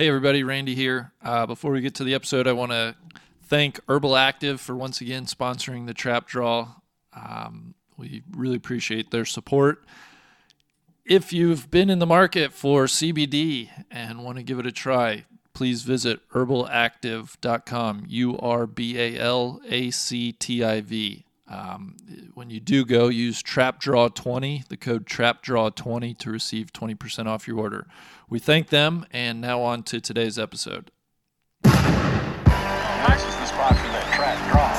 Hey, everybody, Randy here. Uh, before we get to the episode, I want to thank Urbal Activ for once again sponsoring the Trap Draw. Um, we really appreciate their support. If you've been in the market for CBD and want to give it a try, please visit urbalactiv.com, U R B A L A C T I V. Um, when you do go, use TrapDraw20, the code TrapDraw20 to receive 20% off your order. We thank them, and now on to today's episode. Nice is the spot for that trap draw.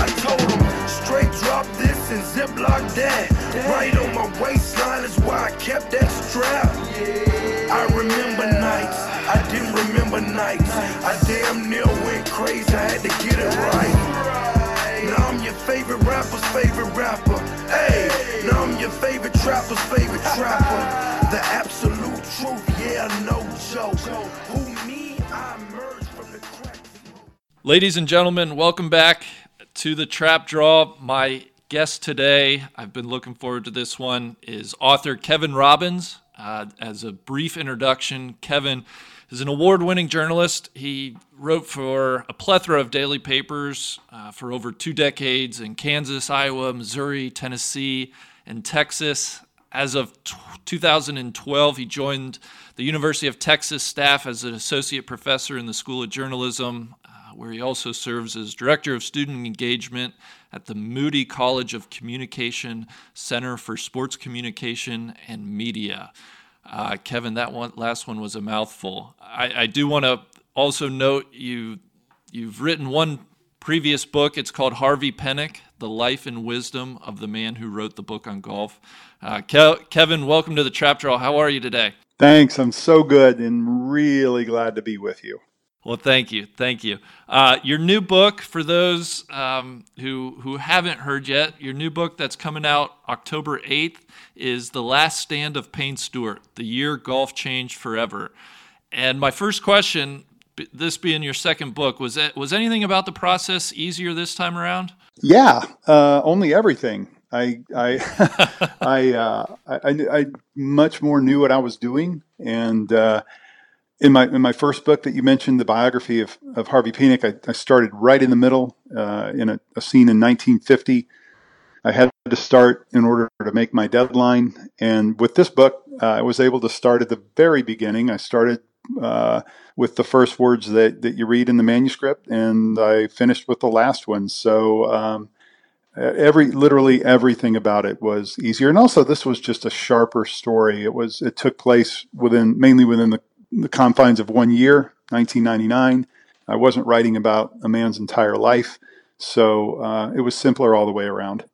I told him, straight drop this and ziplock that. Right on my waistline is why I kept that strap. I remember nights, I didn't remember nights. I damn near went crazy, I had to get it right. Now I'm your favorite rapper's favorite rapper. Hey, now I'm your favorite trapper's favorite trapper. The absolute truth, yeah, no joke. Who me? I from the crack. Ladies and gentlemen, welcome back to the Trap Draw. My guest today, I've been looking forward to this one, is author Kevin Robbins. Uh, as a brief introduction, Kevin is an award winning journalist. He wrote for a plethora of daily papers uh, for over two decades in Kansas, Iowa, Missouri, Tennessee, and Texas. As of t- 2012, he joined the University of Texas staff as an associate professor in the School of Journalism, uh, where he also serves as director of student engagement at the Moody College of Communication Center for Sports Communication and Media. Uh, Kevin, that one last one was a mouthful. I, I do want to also note you you've written one previous book. It's called Harvey Penick: The Life and Wisdom of the Man Who Wrote the Book on Golf. Uh, Ke- Kevin, welcome to the Trap Draw. How are you today? Thanks. I'm so good and really glad to be with you. Well, thank you, thank you. Uh, your new book, for those um, who who haven't heard yet, your new book that's coming out October eighth is "The Last Stand of Payne Stewart: The Year Golf Changed Forever." And my first question, this being your second book, was that was anything about the process easier this time around? Yeah, uh, only everything. I I I, uh, I I I much more knew what I was doing, and uh, in my in my first book that you mentioned, the biography of, of Harvey Penick, I, I started right in the middle uh, in a, a scene in 1950. I had to start in order to make my deadline, and with this book, uh, I was able to start at the very beginning. I started uh, with the first words that, that you read in the manuscript, and I finished with the last one. So um, every literally everything about it was easier, and also this was just a sharper story. It was it took place within mainly within the, the confines of one year, 1999. I wasn't writing about a man's entire life, so uh, it was simpler all the way around.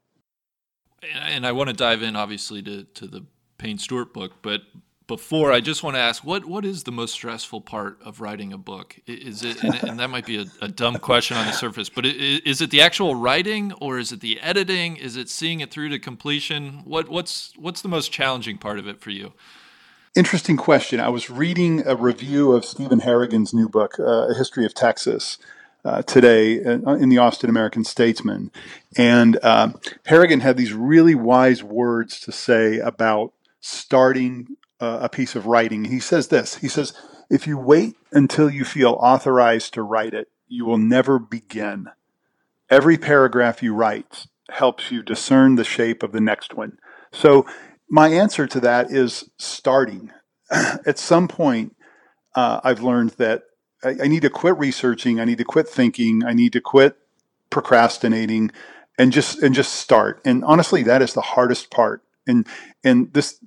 And I want to dive in, obviously, to to the Payne Stewart book, but before I just want to ask what what is the most stressful part of writing a book? Is it and, and that might be a, a dumb question on the surface, but is it the actual writing or is it the editing? Is it seeing it through to completion? What what's what's the most challenging part of it for you? Interesting question. I was reading a review of Stephen Harrigan's new book, uh, A History of Texas, uh, today uh, in the Austin American Statesman. And uh, Harrigan had these really wise words to say about starting uh, a piece of writing. He says this He says, If you wait until you feel authorized to write it, you will never begin. Every paragraph you write helps you discern the shape of the next one. So, my answer to that is starting. At some point, uh, I've learned that I, I need to quit researching. I need to quit thinking. I need to quit procrastinating, and just and just start. And honestly, that is the hardest part. And and this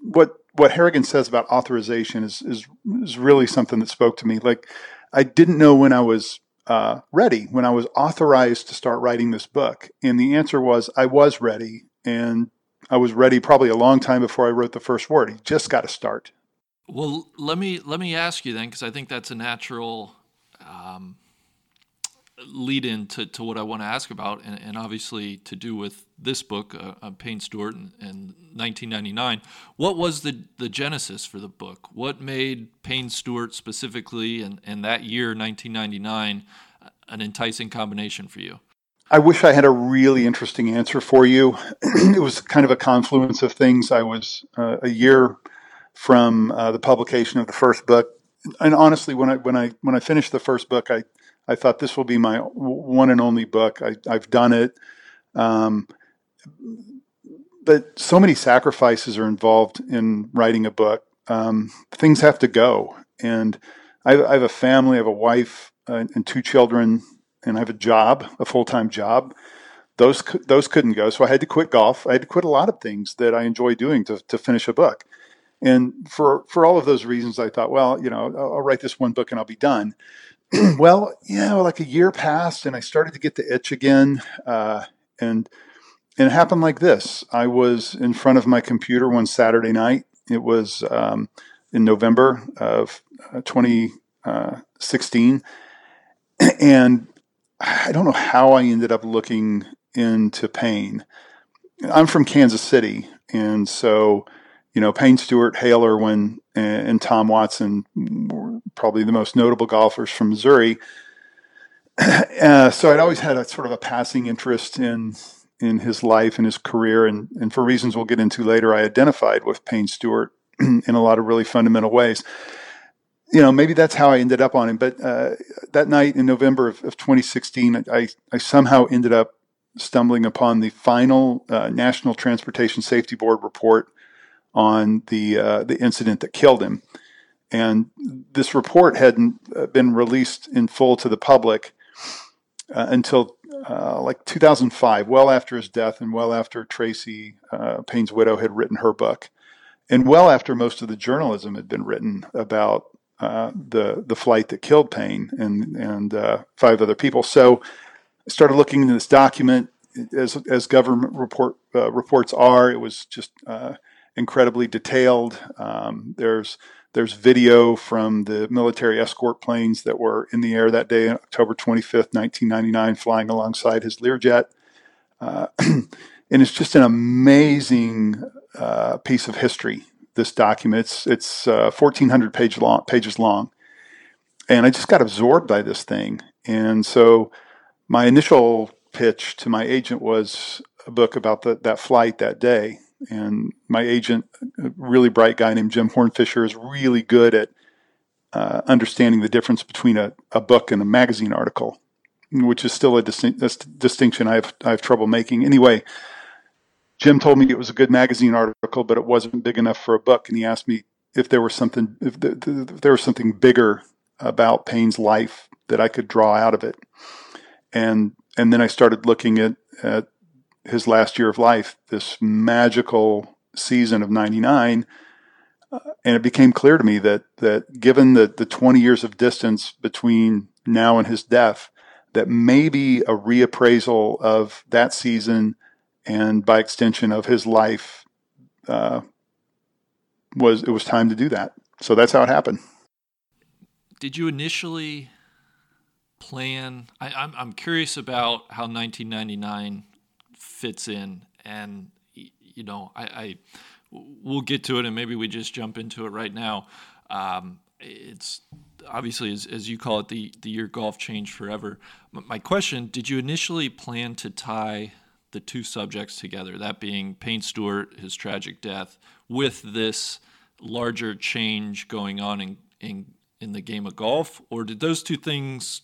what what Harrigan says about authorization is is is really something that spoke to me. Like I didn't know when I was uh, ready, when I was authorized to start writing this book, and the answer was I was ready, and I was ready probably a long time before I wrote the first word. You just got to start. Well, let me let me ask you then, because I think that's a natural um, lead in to, to what I want to ask about, and, and obviously to do with this book, uh, uh, Payne Stewart, in, in 1999. What was the the genesis for the book? What made Payne Stewart specifically, and and that year, 1999, an enticing combination for you? I wish I had a really interesting answer for you. it was kind of a confluence of things. I was uh, a year from uh, the publication of the first book, and honestly, when I when I when I finished the first book, I I thought this will be my one and only book. I, I've done it. Um, but so many sacrifices are involved in writing a book. Um, things have to go, and I, I, have a family, I have a wife uh, and two children, and I have a job, a full time job. Those those couldn't go, so I had to quit golf. I had to quit a lot of things that I enjoy doing to to finish a book. And for for all of those reasons, I thought, well, you know, I'll, I'll write this one book and I'll be done. well, yeah, like a year passed, and I started to get the itch again, uh, and and it happened like this. I was in front of my computer one Saturday night. It was um, in November of uh, 2016. And I don't know how I ended up looking into Payne. I'm from Kansas City. And so, you know, Payne Stewart, Hale Irwin, and, Tom Watson were probably the most notable golfers from Missouri. Uh, so I'd always had a sort of a passing interest in in his life and his career, and, and for reasons we'll get into later, I identified with Payne Stewart in a lot of really fundamental ways. You know, maybe that's how I ended up on him. But uh, that night in November of, of 2016, I, I somehow ended up stumbling upon the final uh, National Transportation Safety Board report on the uh, the incident that killed him. And this report hadn't uh, been released in full to the public uh, until uh, like 2005, well after his death and well after Tracy Payne's widow had written her book, and well after most of the journalism had been written about uh, the the flight that killed Payne and and uh, five other people. So I started looking into this document as as government report uh, reports are. It was just incredibly detailed. Um, there's there's video from the military escort planes that were in the air that day, October 25th, 1999, flying alongside his Learjet. Uh, and it's just an amazing uh, piece of history. This document it's it's uh, 1,400 page long, pages long, and I just got absorbed by this thing. And so, my initial pitch to my agent was a book about the, that flight that day, and my agent, a really bright guy named Jim Hornfischer, is really good at uh, understanding the difference between a, a book and a magazine article, which is still a, a distinction I have, I have trouble making. Anyway, Jim told me it was a good magazine article, but it wasn't big enough for a book, and he asked me if there was something if, if there was something bigger about Payne's life that I could draw out of it. And and then I started looking at, at his last year of life, this magical season of 99. Uh, and it became clear to me that, that given the, the 20 years of distance between now and his death, that maybe a reappraisal of that season and by extension of his life uh, was it was time to do that. So that's how it happened. Did you initially plan? I, I'm, I'm curious about how 1999 fits in. And you know, I, I we'll get to it, and maybe we just jump into it right now. Um, it's obviously, as, as you call it, the the year golf changed forever. My question: Did you initially plan to tie the two subjects together? That being Payne Stewart, his tragic death, with this larger change going on in in in the game of golf, or did those two things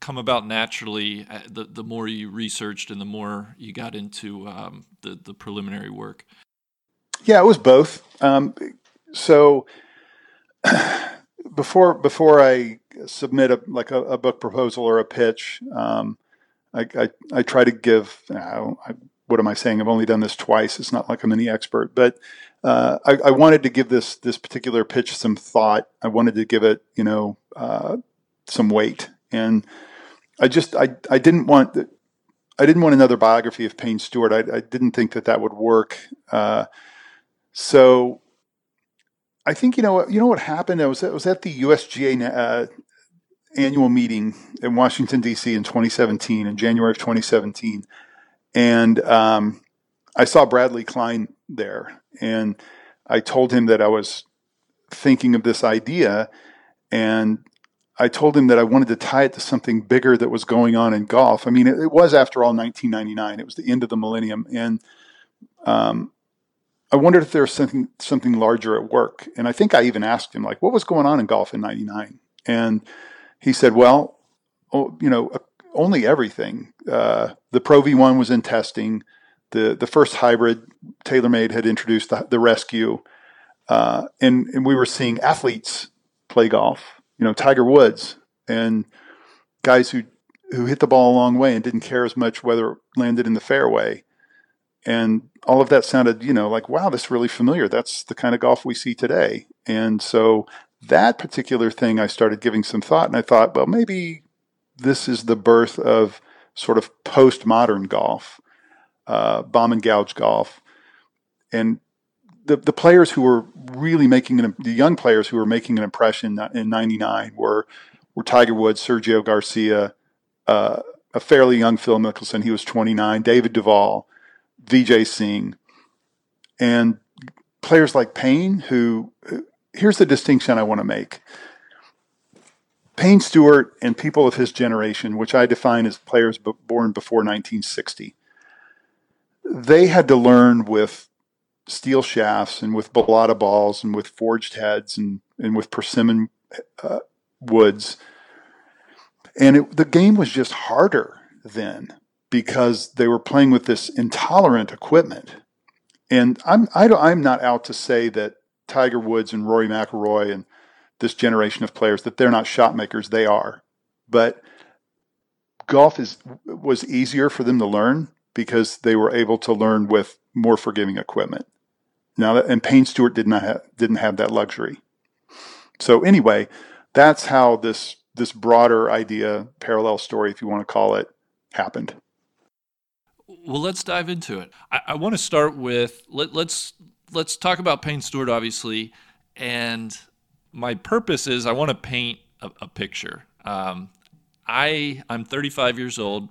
come about naturally uh, the, the more you researched and the more you got into um, the, the preliminary work? Yeah, it was both. Um, so before before I submit a like a, a book proposal or a pitch, um, I, I, I try to give. Uh, I, what am I saying? I've only done this twice. It's not like I'm any expert, but uh, I, I, wanted to give this this particular pitch some thought. I wanted to give it, you know, uh, some weight, and I just I I didn't want I didn't want another biography of Payne Stewart. I, I didn't think that that would work. Uh, so I think you know you know what happened. I was I was at the USGA uh, annual meeting in Washington D.C. in 2017 in January of 2017, and um, I saw Bradley Klein there, and I told him that I was thinking of this idea, and I told him that I wanted to tie it to something bigger that was going on in golf. I mean, it, it was after all 1999. It was the end of the millennium, and um, I wondered if there was something something larger at work. And I think I even asked him like, what was going on in golf in '99? And he said, well, oh, you know, only everything. Uh, the Pro V1 was in testing. The the first hybrid TaylorMade had introduced the, the Rescue, uh, and and we were seeing athletes play golf. You know, Tiger Woods and guys who who hit the ball a long way and didn't care as much whether it landed in the fairway. And all of that sounded, you know, like wow, this really familiar. That's the kind of golf we see today. And so that particular thing, I started giving some thought, and I thought, well, maybe this is the birth of sort of postmodern golf, uh, bomb and gouge golf, and the the players who were really making an the young players who were making an impression in '99 were were Tiger Woods, Sergio Garcia, uh, a fairly young Phil Mickelson. He was 29. David Duval, Vijay Singh, and players like Payne. Who here's the distinction I want to make. Payne Stewart and people of his generation, which I define as players born before 1960, they had to learn with steel shafts and with balata balls and with forged heads and, and with persimmon uh, woods. And it, the game was just harder then because they were playing with this intolerant equipment. And I'm I I'm not out to say that Tiger Woods and Rory McIlroy and this generation of players that they're not shot makers. They are, but golf is was easier for them to learn because they were able to learn with more forgiving equipment. Now, that, and Payne Stewart did not have, didn't have that luxury. So anyway, that's how this this broader idea, parallel story, if you want to call it, happened. Well, let's dive into it. I, I want to start with let, let's let's talk about Payne Stewart, obviously, and my purpose is I want to paint a, a picture. Um, I I'm 35 years old.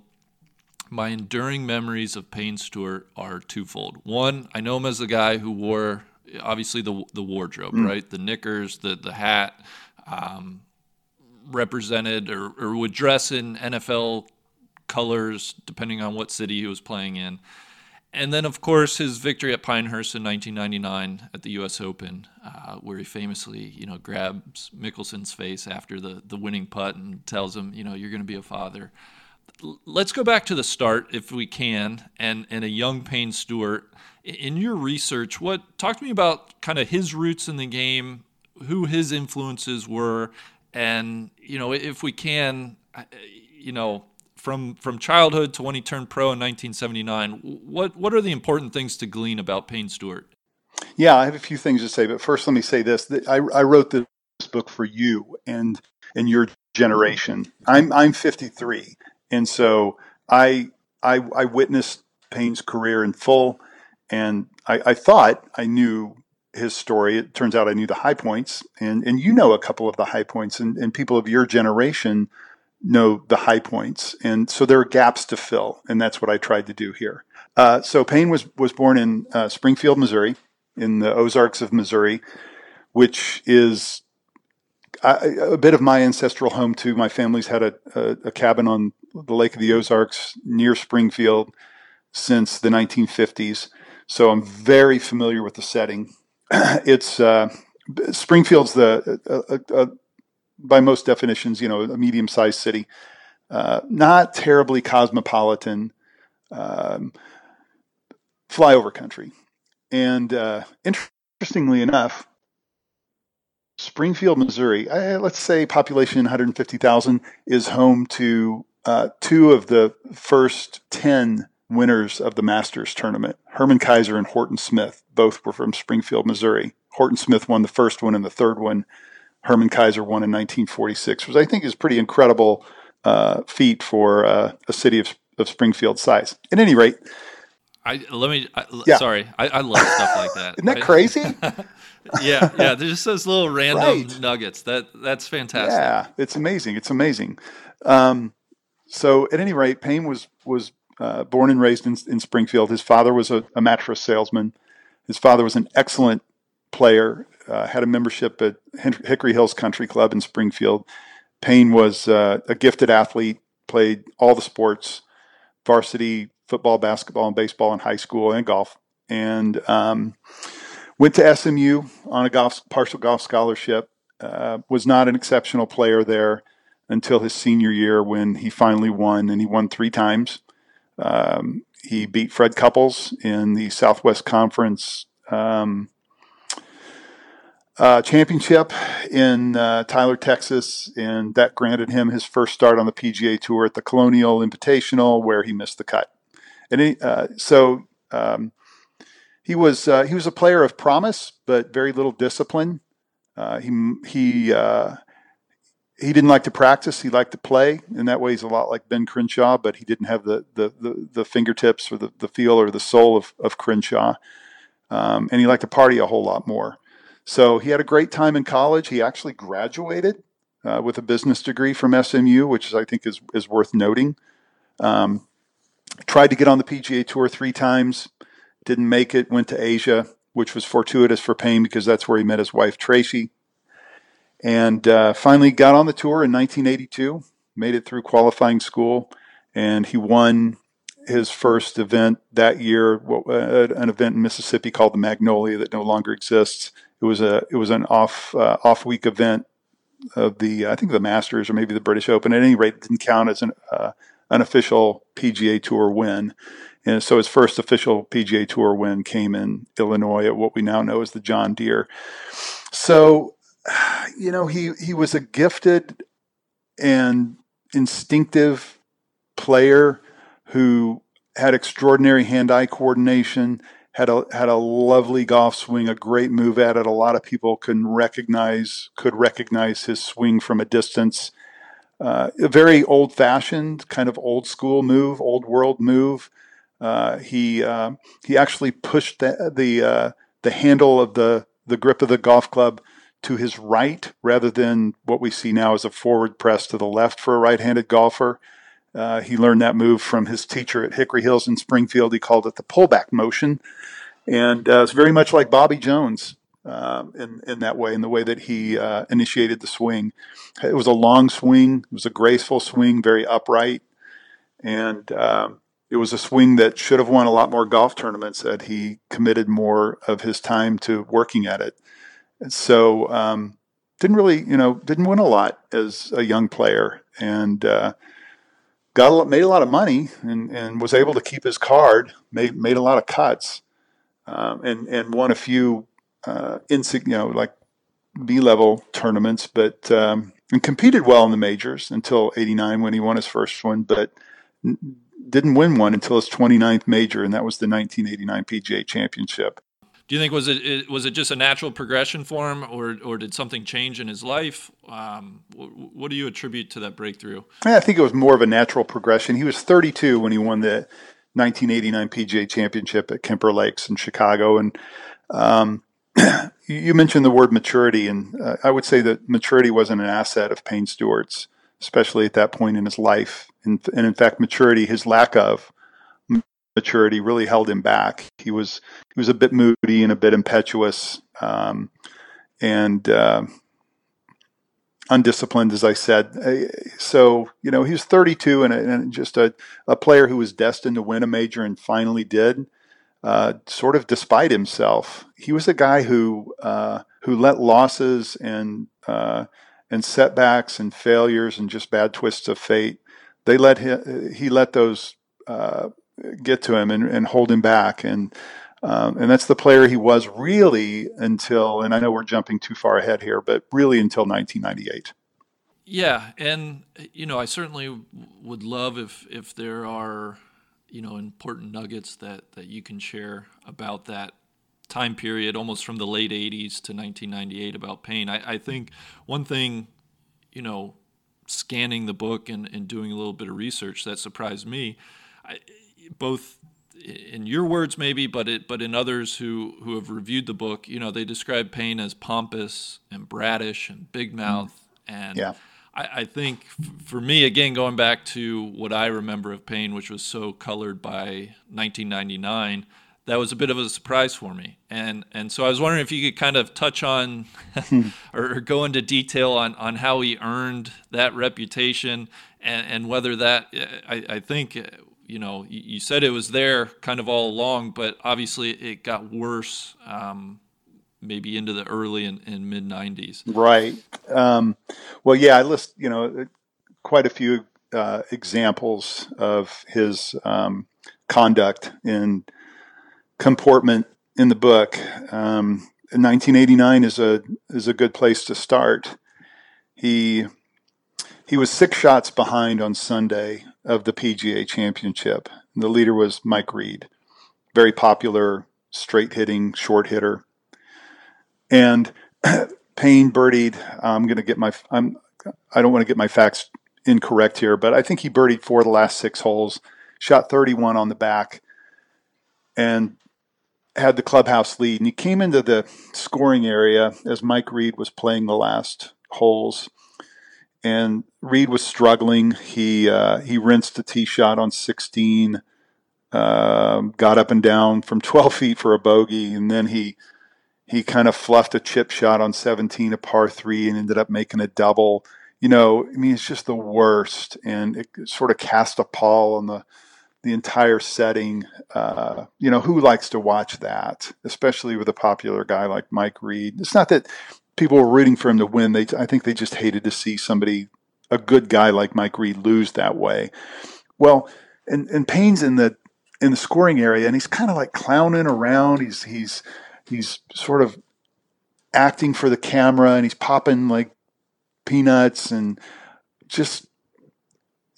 My enduring memories of Payne Stewart are twofold. One, I know him as the guy who wore obviously the the wardrobe, mm. right? The knickers, the the hat, um, represented or, or would dress in NFL colors depending on what city he was playing in. And then, of course, his victory at Pinehurst in 1999 at the U.S. Open, uh, where he famously, you know, grabs Mickelson's face after the, the winning putt and tells him, you know, you're going to be a father. let's go back to the start, if we can, and, and a young Payne Stewart. In your research, what talk to me about kind of his roots in the game, who his influences were, and you know, if we can, you know, from from childhood to when he turned pro in 1979. What what are the important things to glean about Payne Stewart? Yeah, I have a few things to say, but first let me say this: I, I wrote this book for you and and your generation. I'm I'm 53, and so I I, I witnessed Payne's career in full, and I, I thought I knew his story. It turns out I knew the high points, and and you know a couple of the high points, and, and people of your generation know the high points. And so there are gaps to fill, and that's what I tried to do here. Uh, so Payne was, was born in uh, Springfield, Missouri, in the Ozarks of Missouri, which is a, a bit of my ancestral home too. My family's had a, a, a, cabin on the Lake of the Ozarks near Springfield since the 1950s. So I'm very familiar with the setting. it's uh, Springfield's the by most definitions, you know, a medium sized city. Uh, not terribly cosmopolitan, um, flyover country. And uh, interestingly enough, Springfield, Missouri, uh, let's say population 150,000, is home to uh, two of the first 10 winners of the Masters tournament. Herman Kaiser and Horton Smith, both were from Springfield, Missouri. Horton Smith won the first one and the third one Herman Kaiser won in 1946, which I think is pretty incredible uh, feat for uh, a city of, of Springfield size. At any rate, I let me. I, yeah. Sorry, I, I, love stuff like that. Isn't that crazy? yeah, yeah. There's just those little random right. nuggets. That that's fantastic. Yeah, it's amazing. It's amazing. Um, so, at any rate, Payne was was uh, born and raised in, in, Springfield. His father was a, a mattress salesman. His father was an excellent player uh, had a membership at Hickory Hills Country Club in Springfield. Payne was uh, a gifted athlete, played all the sports, varsity football, basketball, and baseball in high school and golf, and um, went to SMU on a golf partial golf scholarship. Uh, was not an exceptional player there until his senior year when he finally won, and he won three times. Um, he beat Fred Couples in the Southwest Conference um, uh, championship in uh, Tyler, Texas, and that granted him his first start on the PGA Tour at the Colonial Invitational, where he missed the cut. And he, uh, so um, he was uh, he was a player of promise, but very little discipline. Uh, he he uh, he didn't like to practice. He liked to play. In that way, he's a lot like Ben Crenshaw, but he didn't have the the, the, the fingertips or the, the feel or the soul of, of Crenshaw. Um, and he liked to party a whole lot more. So he had a great time in college. He actually graduated uh, with a business degree from SMU, which I think is, is worth noting. Um, tried to get on the PGA Tour three times, didn't make it, went to Asia, which was fortuitous for Payne because that's where he met his wife, Tracy. And uh, finally got on the tour in 1982, made it through qualifying school, and he won his first event that year, uh, an event in Mississippi called the Magnolia that no longer exists. It was a it was an off uh, off week event of the I think the Masters or maybe the British Open. At any rate, it didn't count as an uh, an official PGA Tour win. And so his first official PGA Tour win came in Illinois at what we now know as the John Deere. So, you know, he he was a gifted and instinctive player who had extraordinary hand-eye coordination had a had a lovely golf swing, a great move at it. A lot of people can recognize could recognize his swing from a distance. Uh, a very old fashioned, kind of old school move, old world move. Uh, he uh, he actually pushed the the uh, the handle of the the grip of the golf club to his right rather than what we see now as a forward press to the left for a right-handed golfer. Uh, he learned that move from his teacher at Hickory Hills in Springfield. He called it the pullback motion. And uh, it's very much like Bobby Jones uh, in, in that way, in the way that he uh, initiated the swing. It was a long swing, it was a graceful swing, very upright. And um, it was a swing that should have won a lot more golf tournaments had he committed more of his time to working at it. And so, um, didn't really, you know, didn't win a lot as a young player. And, uh, got a made a lot of money and, and was able to keep his card, made, made a lot of cuts, um, and, and won a few, uh, you know, like B level tournaments, but, um, and competed well in the majors until 89 when he won his first one, but n- didn't win one until his 29th major, and that was the 1989 PGA Championship. Do you think was it, was it just a natural progression for him, or or did something change in his life? Um, what, do you attribute to that breakthrough? I think it was more of a natural progression. He was 32 when he won the 1989 PGA Championship at Kemper Lakes in Chicago, and um, you mentioned the word maturity, and uh, I would say that maturity wasn't an asset of Payne Stewart's, especially at that point in his life, and, and in fact, maturity, his lack of maturity really held him back. He was he was a bit moody and a bit impetuous, um, and uh, undisciplined, as I said. So you know he was 32 and, and just a, a player who was destined to win a major and finally did. Uh, sort of despite himself, he was a guy who uh, who let losses and uh, and setbacks and failures and just bad twists of fate. They let him, he let those uh, get to him and, and hold him back. And um, and that's the player he was really until, and I know we're jumping too far ahead here, but really until 1998. Yeah, and you know, I certainly would love if if there are you know important nuggets that that you can share about that time period, almost from the late 80s to 1998, about Payne. I, I think one thing, you know, scanning the book and, and doing a little bit of research that surprised me. I, both in your words maybe, but it, but in others who who have reviewed the book, you know, they describe Payne as pompous and bratish and big mouth, mm. and yeah. I, I think f- for me again going back to what I remember of Payne, which was so colored by 1999, that was a bit of a surprise for me. And and so I was wondering if you could kind of touch on or, or, go into detail on, on how he earned that reputation and, and whether that I, I think you know you said it was there kind of all along, but obviously it got worse. Um, maybe into the early and, and mid 90s. Right. Um, well, yeah, I list you know quite a few uh, examples of his um, conduct and comportment in the book. Um, 1989 is a is a good place to start. He he was six shots behind on Sunday of the PGA Championship. The leader was Mike Reid, very popular straight hitting short hitter. And Payne birdied. I'm going to get my I'm I don't want to get my facts incorrect here, but I think he birdied four of the last six holes, shot 31 on the back, and had the clubhouse lead. And he came into the scoring area as Mike Reid was playing the last holes. And Reid was struggling. He uh, he rinsed a tee shot on 16, uh, got up and down from 12 feet for a bogey, and then he he kind of fluffed a chip shot on 17, a par three, and ended up making a double you know, I mean, it's just the worst, and it sort of cast a pall on the the entire setting. Uh, you know, who likes to watch that, especially with a popular guy like Mike Reid? It's not that people were rooting for him to win. They, I think, they just hated to see somebody, a good guy like Mike Reid, lose that way. Well, and and Payne's in the in the scoring area, and he's kind of like clowning around. He's he's he's sort of acting for the camera, and he's popping like peanuts and just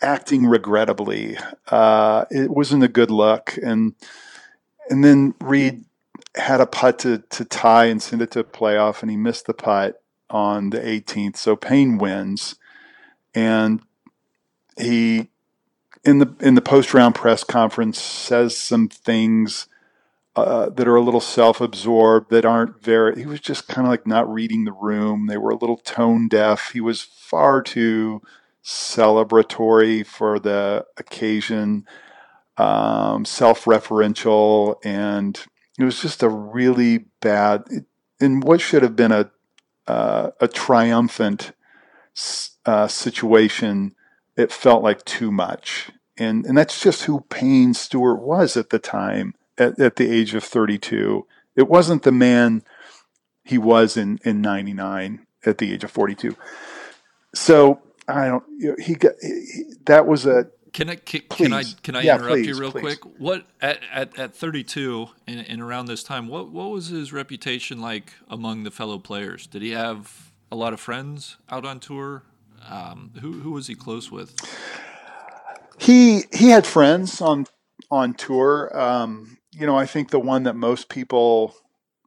acting regrettably. Uh, it wasn't a good look. And and then Reid had a putt to, to tie and send it to a playoff, and he missed the putt on the 18th. So Payne wins, and he in the in the post round press conference says some things uh, that are a little self-absorbed that aren't very he was just kind of like not reading the room. They were a little tone deaf. He was far too celebratory for the occasion um, self-referential and it was just a really bad in what should have been a uh, a triumphant uh, situation it felt like too much and and that's just who Payne Stewart was at the time at, at the age of 32. It wasn't the man he was in, in 99 at the age of 42. So I don't, you know, he got, he, that was a, can I can, can I can I yeah, interrupt please, you real please. quick? What at, at, at 32 and, and around this time, what what was his reputation like among the fellow players? Did he have a lot of friends out on tour? Um, who who was he close with? He he had friends on on tour. Um, you know, I think the one that most people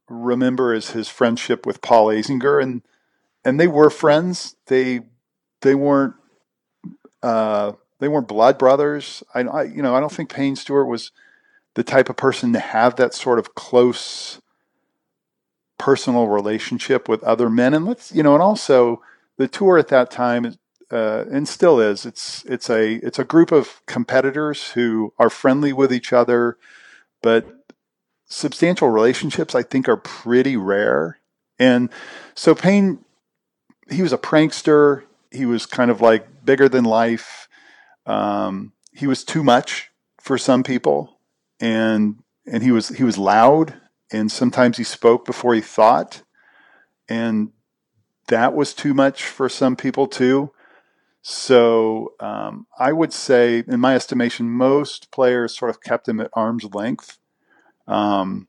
remember is his friendship with Paul Azinger, and and they were friends. They they weren't uh, they weren't blood brothers. I, I you know I don't think Payne Stewart was the type of person to have that sort of close personal relationship with other men. And let's you know, and also the tour at that time uh, and still is. It's it's a it's a group of competitors who are friendly with each other but substantial relationships I think are pretty rare. And so Payne, he was a prankster. He was kind of like bigger than life. Um, he was too much for some people, and and he was he was loud, and sometimes he spoke before he thought, and that was too much for some people too. So um, I would say, in my estimation, most players sort of kept him at arm's length, um,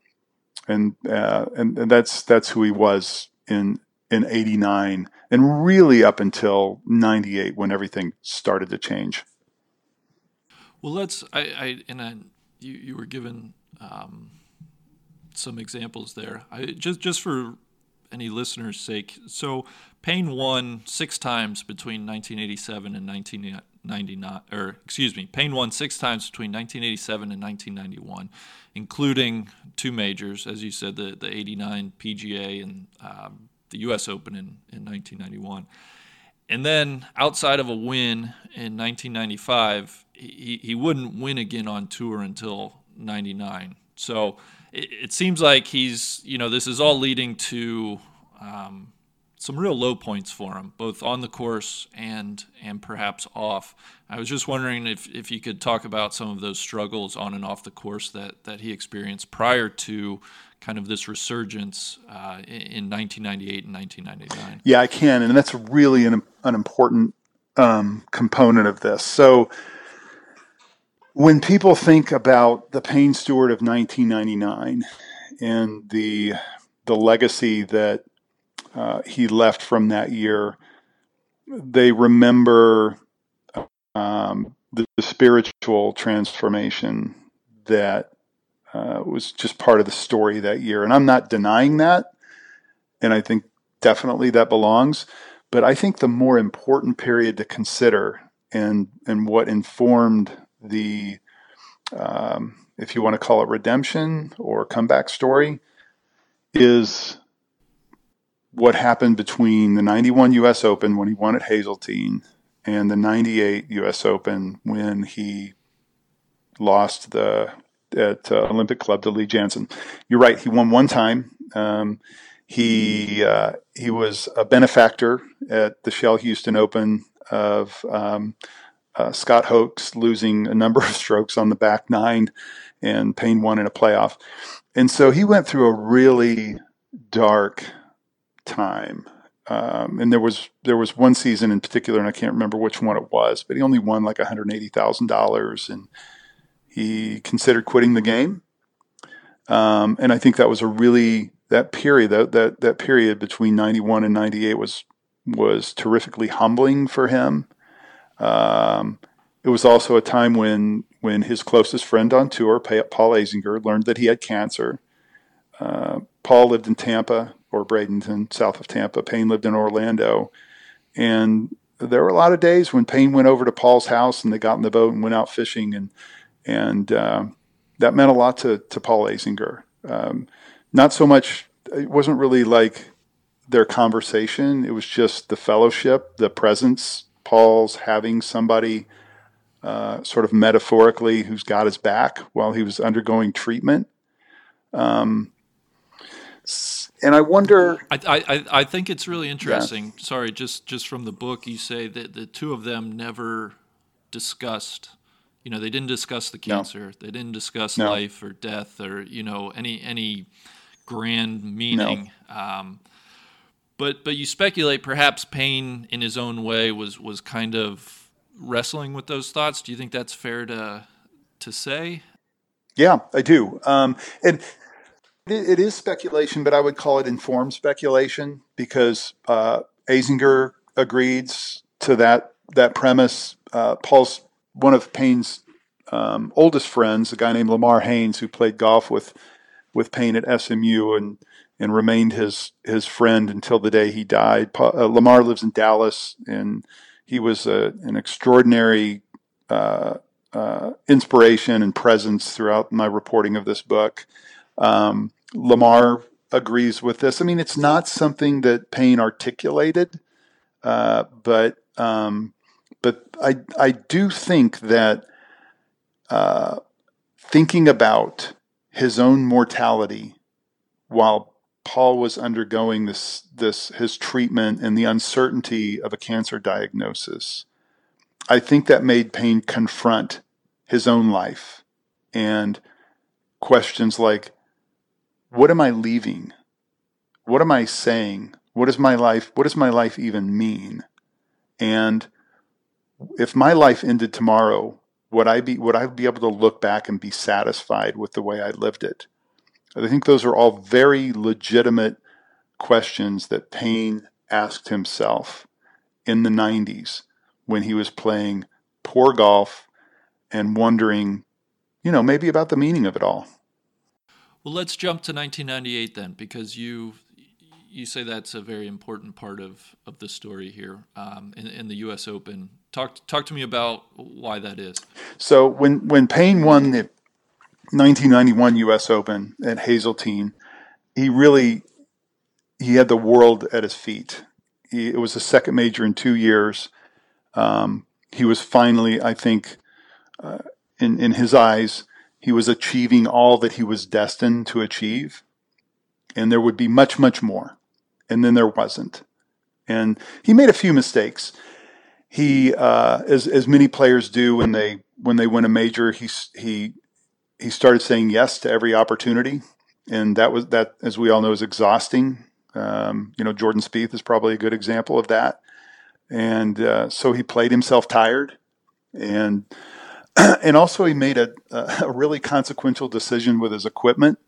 and, uh, and and that's that's who he was in in '89, and really up until '98 when everything started to change. Well, let's. I, I and I, you you were given um, some examples there. I just just for any listeners' sake. So Payne won six times between 1987 and 1999, or excuse me, Payne won six times between 1987 and 1991, including two majors, as you said, the the 89 PGA and um, the U.S. Open in in 1991. And then outside of a win in 1995, he, he wouldn't win again on tour until 99. So it, it seems like he's, you know, this is all leading to um, some real low points for him, both on the course and and perhaps off. I was just wondering if, if you could talk about some of those struggles on and off the course that, that he experienced prior to kind of this resurgence uh, in 1998 and 1999. Yeah, I can, and that's really an, an important um, component of this. So when people think about the Payne Stewart of 1999 and the the legacy that uh, he left from that year, they remember um, the, the, spiritual transformation that uh, was just part of the story that year. And I'm not denying that. And I think definitely that belongs. But I think the more important period to consider and, and what informed the, um, if you want to call it redemption or comeback story, is what happened between the 91 US Open when he won at Hazeltine and the 98 US Open when he lost the at uh, Olympic Club to Lee Janzen. You're right. He won one time. Um, he uh, he was a benefactor at the Shell Houston Open of um, uh, Scott Hoch's losing a number of strokes on the back nine, and Payne won in a playoff. And so he went through a really dark time. Um, and there was there was one season in particular, and I can't remember which one it was, but he only won like one hundred eighty thousand dollars, and he considered quitting the game. Um, and I think that was a really that period that that that period between ninety one and ninety eight was was terrifically humbling for him. Um, it was also a time when when his closest friend on tour, Paul Azinger, learned that he had cancer. Uh, Paul lived in Tampa or Bradenton, south of Tampa. Payne lived in Orlando. And there were a lot of days when Payne went over to Paul's house and they got in the boat and went out fishing. And, and uh, that meant a lot to, to Paul Azinger. Um, not so much, it wasn't really like their conversation, it was just the fellowship, the presence. Paul's having somebody uh, sort of metaphorically who's got his back while he was undergoing treatment. Um, and I wonder. I, I, I think it's really interesting. Yeah. Sorry, just just from the book, you say that the two of them never discussed. You know, they didn't discuss the cancer. No. They didn't discuss no. life or death or you know any any grand meaning. No. Um, but but you speculate perhaps Payne in his own way was was kind of wrestling with those thoughts. Do you think that's fair to to say? Yeah, I do. Um, and it is speculation, but I would call it informed speculation because uh, Azinger agrees to that that premise. Uh, Paul's one of Payne's um, oldest friends, a guy named Lamar Haynes, who played golf with with Payne at SMU and and remained his his friend until the day he died. uh, Lamar lives in Dallas, and he was a, an extraordinary uh, uh, inspiration and presence throughout my reporting of this book. Um, Lamar agrees with this. I mean, it's not something that Payne articulated, uh, but um, but I I do think that uh, thinking about his own mortality while Paul was undergoing this this his treatment and the uncertainty of a cancer diagnosis, I think that made Payne confront his own life and questions like what am I leaving? What am I saying? What is my life? What does my life even mean? And if my life ended tomorrow, would I be would I be able to look back and be satisfied with the way I lived it? I think those are all very legitimate questions that Payne asked himself in the 90s when he was playing poor golf and wondering, you know, maybe about the meaning of it all. Well, let's jump to 1998 then, because you you say that's a very important part of, of the story here um, in, in the U.S. Open. Talk talk to me about why that is. So when when Payne won the 1991 U.S. Open at Hazeltine, he really he had the world at his feet. He, it was the second major in two years. Um, he was finally, I think, uh, in in his eyes, he was achieving all that he was destined to achieve, and there would be much, much more. And then there wasn't. And he made a few mistakes. He, uh, as as many players do when they when they win a major, he he he started saying yes to every opportunity, and that was that, as we all know, is exhausting. Um, you know, Jordan Spieth is probably a good example of that, and uh, so he played himself tired, and and also he made a, a really consequential decision with his equipment.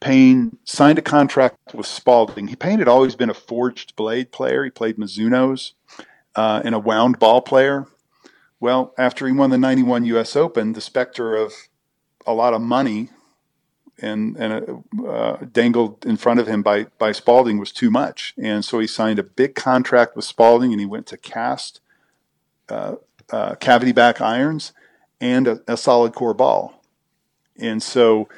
Payne signed a contract with Spalding. He Payne had always been a forged blade player. He played Mizuno's uh, and a wound ball player. Well, after he won the 91 U.S. Open, the specter of a lot of money and and uh, dangled in front of him by by Spalding was too much, and so he signed a big contract with Spalding, and he went to cast uh, uh, cavity back irons and a, a, solid core ball, and so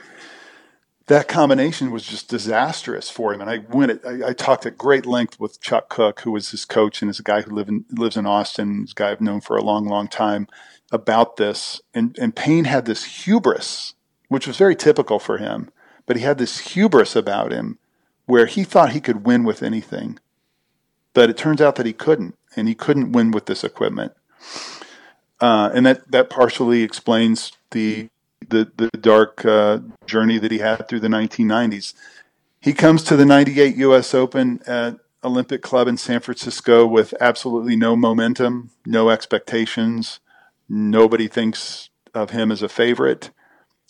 that combination was just disastrous for him. And I went, I, I, talked at great length with Chuck Cook, who was his coach and is a guy who live in, lives in Austin, a guy I've known for a long, long time about this. And, and Payne had this hubris, which was very typical for him, but he had this hubris about him where he thought he could win with anything. But it turns out that he couldn't, and he couldn't win with this equipment. Uh, and that, that partially explains the the, the dark uh, journey that he had through the 1990s. He comes to the 98 U.S. Open at Olympic Club in San Francisco with absolutely no momentum, no expectations. Nobody thinks of him as a favorite.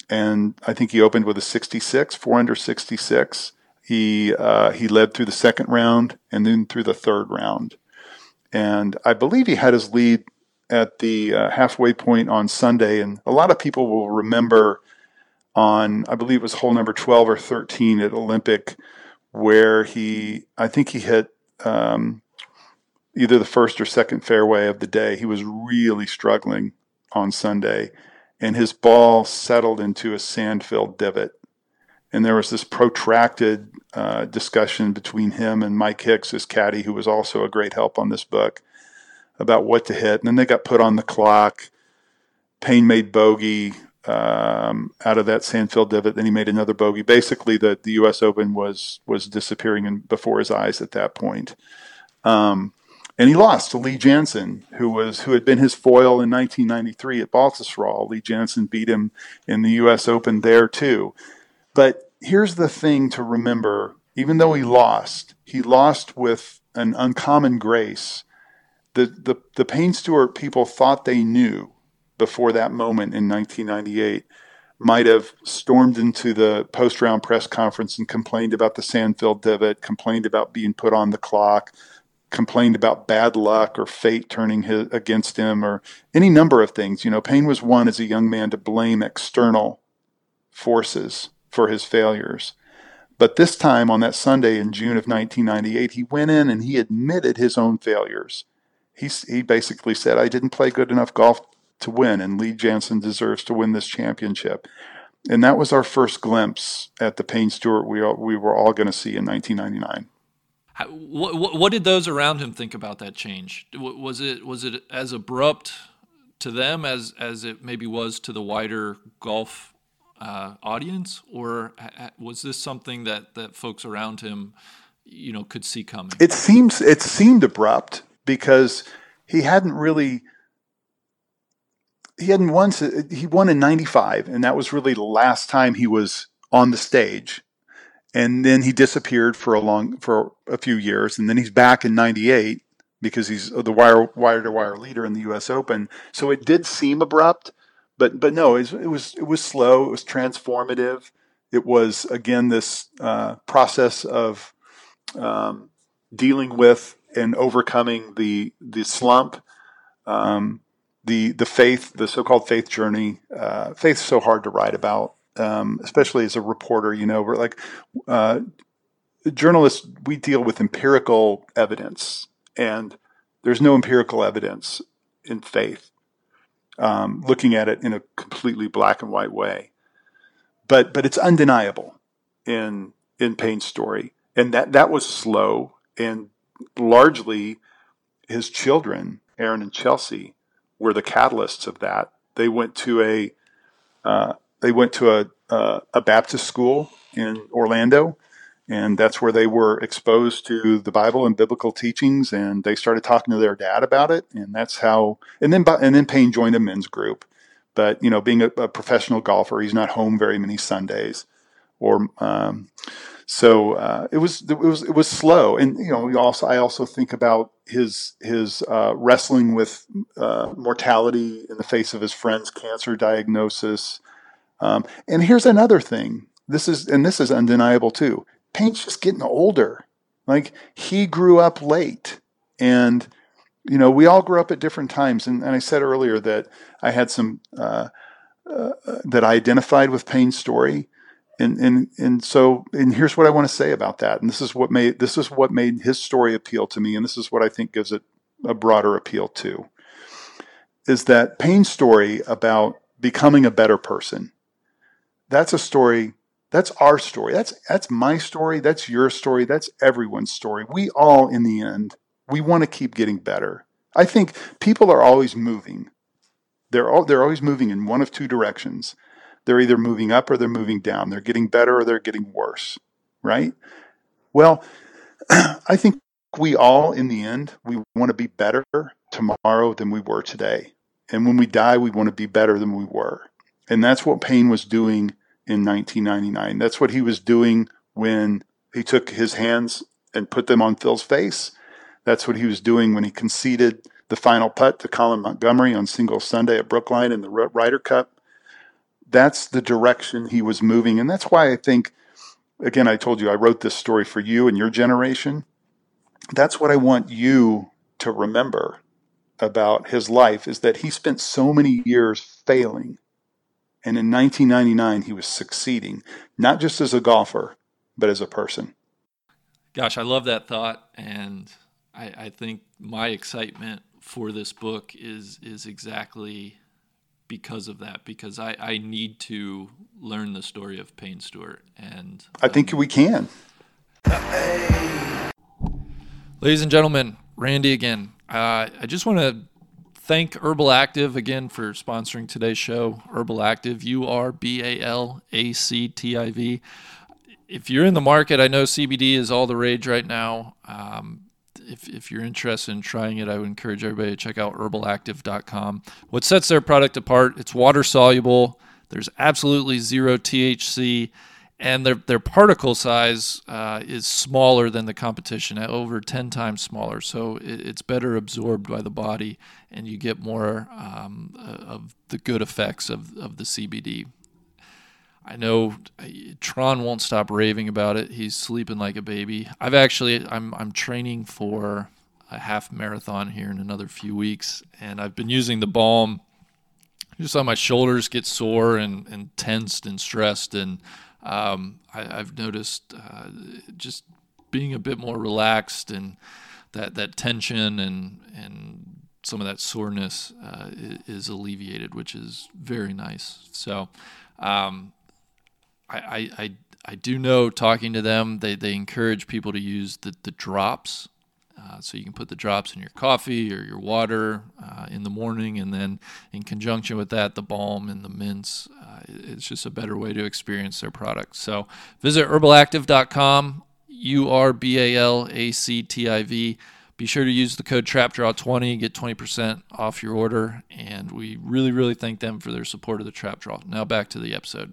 And I think he opened with a 66, 4 under 66. He, uh, he led through the second round and then through the third round. And I believe he had his lead at the uh, halfway point on Sunday, and a lot of people will remember on, I believe it was hole number 12 or 13 at Olympic, where he, I think he hit um, either the first or second fairway of the day. He was really struggling on Sunday, and his ball settled into a sand filled divot. And there was this protracted uh, discussion between him and Mike Hicks, his caddy, who was also a great help on this book about what to hit. And then they got put on the clock. Payne made bogey um, out of that sandfield divot. Then he made another bogey. Basically, the, the U.S. Open was was disappearing in, before his eyes at that point. Um, and he lost to Lee Janzen, who was who had been his foil in 1993 at Baltusrol. Lee Janzen beat him in the U.S. Open there too. But here's the thing to remember: even though he lost, he lost with an uncommon grace the, the, the Payne Stewart people thought they knew before that moment in 1998 might have stormed into the post round press conference and complained about the sand filled divot, complained about being put on the clock, complained about bad luck or fate turning his, against him, or any number of things. You know, Payne was one as a young man to blame external forces for his failures. But this time on that Sunday in June of 1998, he went in and he admitted his own failures he, he basically said, I didn't play good enough golf to win, and Lee Janzen deserves to win this championship. And that was our first glimpse at the Payne Stewart we, we were all going to see in 1999. What, what, what, did those around him think about that change? Was it was it as abrupt to them as as it maybe was to the wider golf uh, audience, or was this something that that folks around him, you know, could see coming? It seems it seemed abrupt because he hadn't really he hadn't won he won in 95 and that was really the last time he was on the stage. And then he disappeared for a long for a few years and then he's back in 98 because he's the wire wire to wire leader in the US Open. So it did seem abrupt but but no it was it was, it was slow it was transformative. It was again this uh, process of um, dealing with and overcoming the the slump, um, the the faith, the so-called faith journey. Uh, faith's so hard to write about, um, especially as a reporter. You know, we're like uh, journalists. We deal with empirical evidence, and there's no empirical evidence in faith. Um, looking at it in a completely black and white way, but but it's undeniable in in Payne's story, and that that was slow and largely his children, Aaron and Chelsea, were the catalysts of that. They went to a uh, they went to a uh, a Baptist school in Orlando, and that's where they were exposed to the Bible and biblical teachings. And they started talking to their dad about it, and that's how. And then and then Payne joined a men's group, but you know, being a, a professional golfer, he's not home very many Sundays, or um, so uh, it was it was it was slow. And you know, also I also think about his his uh, wrestling with uh, mortality in the face of his friend's cancer diagnosis. Um, and here's another thing. This is and this is undeniable too. Payne's just getting older. Like he grew up late, and you know we all grew up at different times. And, and I said earlier that I had some uh, uh, that I identified with Payne's story. And, and and so and here's what I want to say about that. And this is what made this is what made his story appeal to me. And this is what I think gives it a broader appeal too. Is that Payne's story about becoming a better person? That's a story that's our story. That's that's my story. That's your story. That's everyone's story. We all, in the end, we want to keep getting better. I think people are always moving. They're all, they're always moving in one of two directions. They're either moving up or they're moving down. They're getting better or they're getting worse. Right? Well, I think we all, in the end, we want to be better tomorrow than we were today. And when we die, we want to be better than we were. And that's what Payne was doing in 1999. That's what he was doing when he took his hands and put them on Phil's face. That's what he was doing when he conceded the final putt to Colin Montgomerie on single Sunday at Brookline in the Ryder Cup. That's the direction he was moving. And that's why I think, again, I told you I wrote this story for you and your generation. That's what I want you to remember about his life is that he spent so many years failing and in 1999, he was succeeding, not just as a golfer, but as a person. Gosh, I love that thought. And I, I think my excitement for this book is, is exactly because of that, because I, I need to learn the story of Payne Stewart. And I think um, we can. Ladies and gentlemen, Randy again. Uh, I just want to thank Urbal Activ again for sponsoring today's show. Urbal Activ, U R B A L A C T I V. If you're in the market, I know CBD is all the rage right now. Um, if, if you're interested in trying it, I would encourage everybody to check out urbalactiv.com. What sets their product apart, it's water soluble, there's absolutely zero THC and their their particle size uh, is smaller than the competition, over 10 times smaller. So it, it's better absorbed by the body, and you get more um, uh, of the good effects of, of the CBD. I know Tron won't stop raving about it. He's sleeping like a baby. I've actually I'm I'm training for a half marathon here in another few weeks, and I've been using the balm. Just on my shoulders get sore and, and tensed and stressed and um, I, have noticed uh, just being a bit more relaxed and that that tension and and some of that soreness uh, is alleviated, which is very nice. So, um, I, I, I do know talking to them, they, they encourage people to use the, the drops uh, so you can put the drops in your coffee or your water uh, in the morning, and then in conjunction with that, the balm and the mints. Uh, it's just a better way to experience their product. So visit urbalactiv.com, U R B A L A C T I V. Be sure to use the code TRAPDRAW20, get 20% off your order, and we really, really thank them for their support of the Trap Draw. Now back to the episode.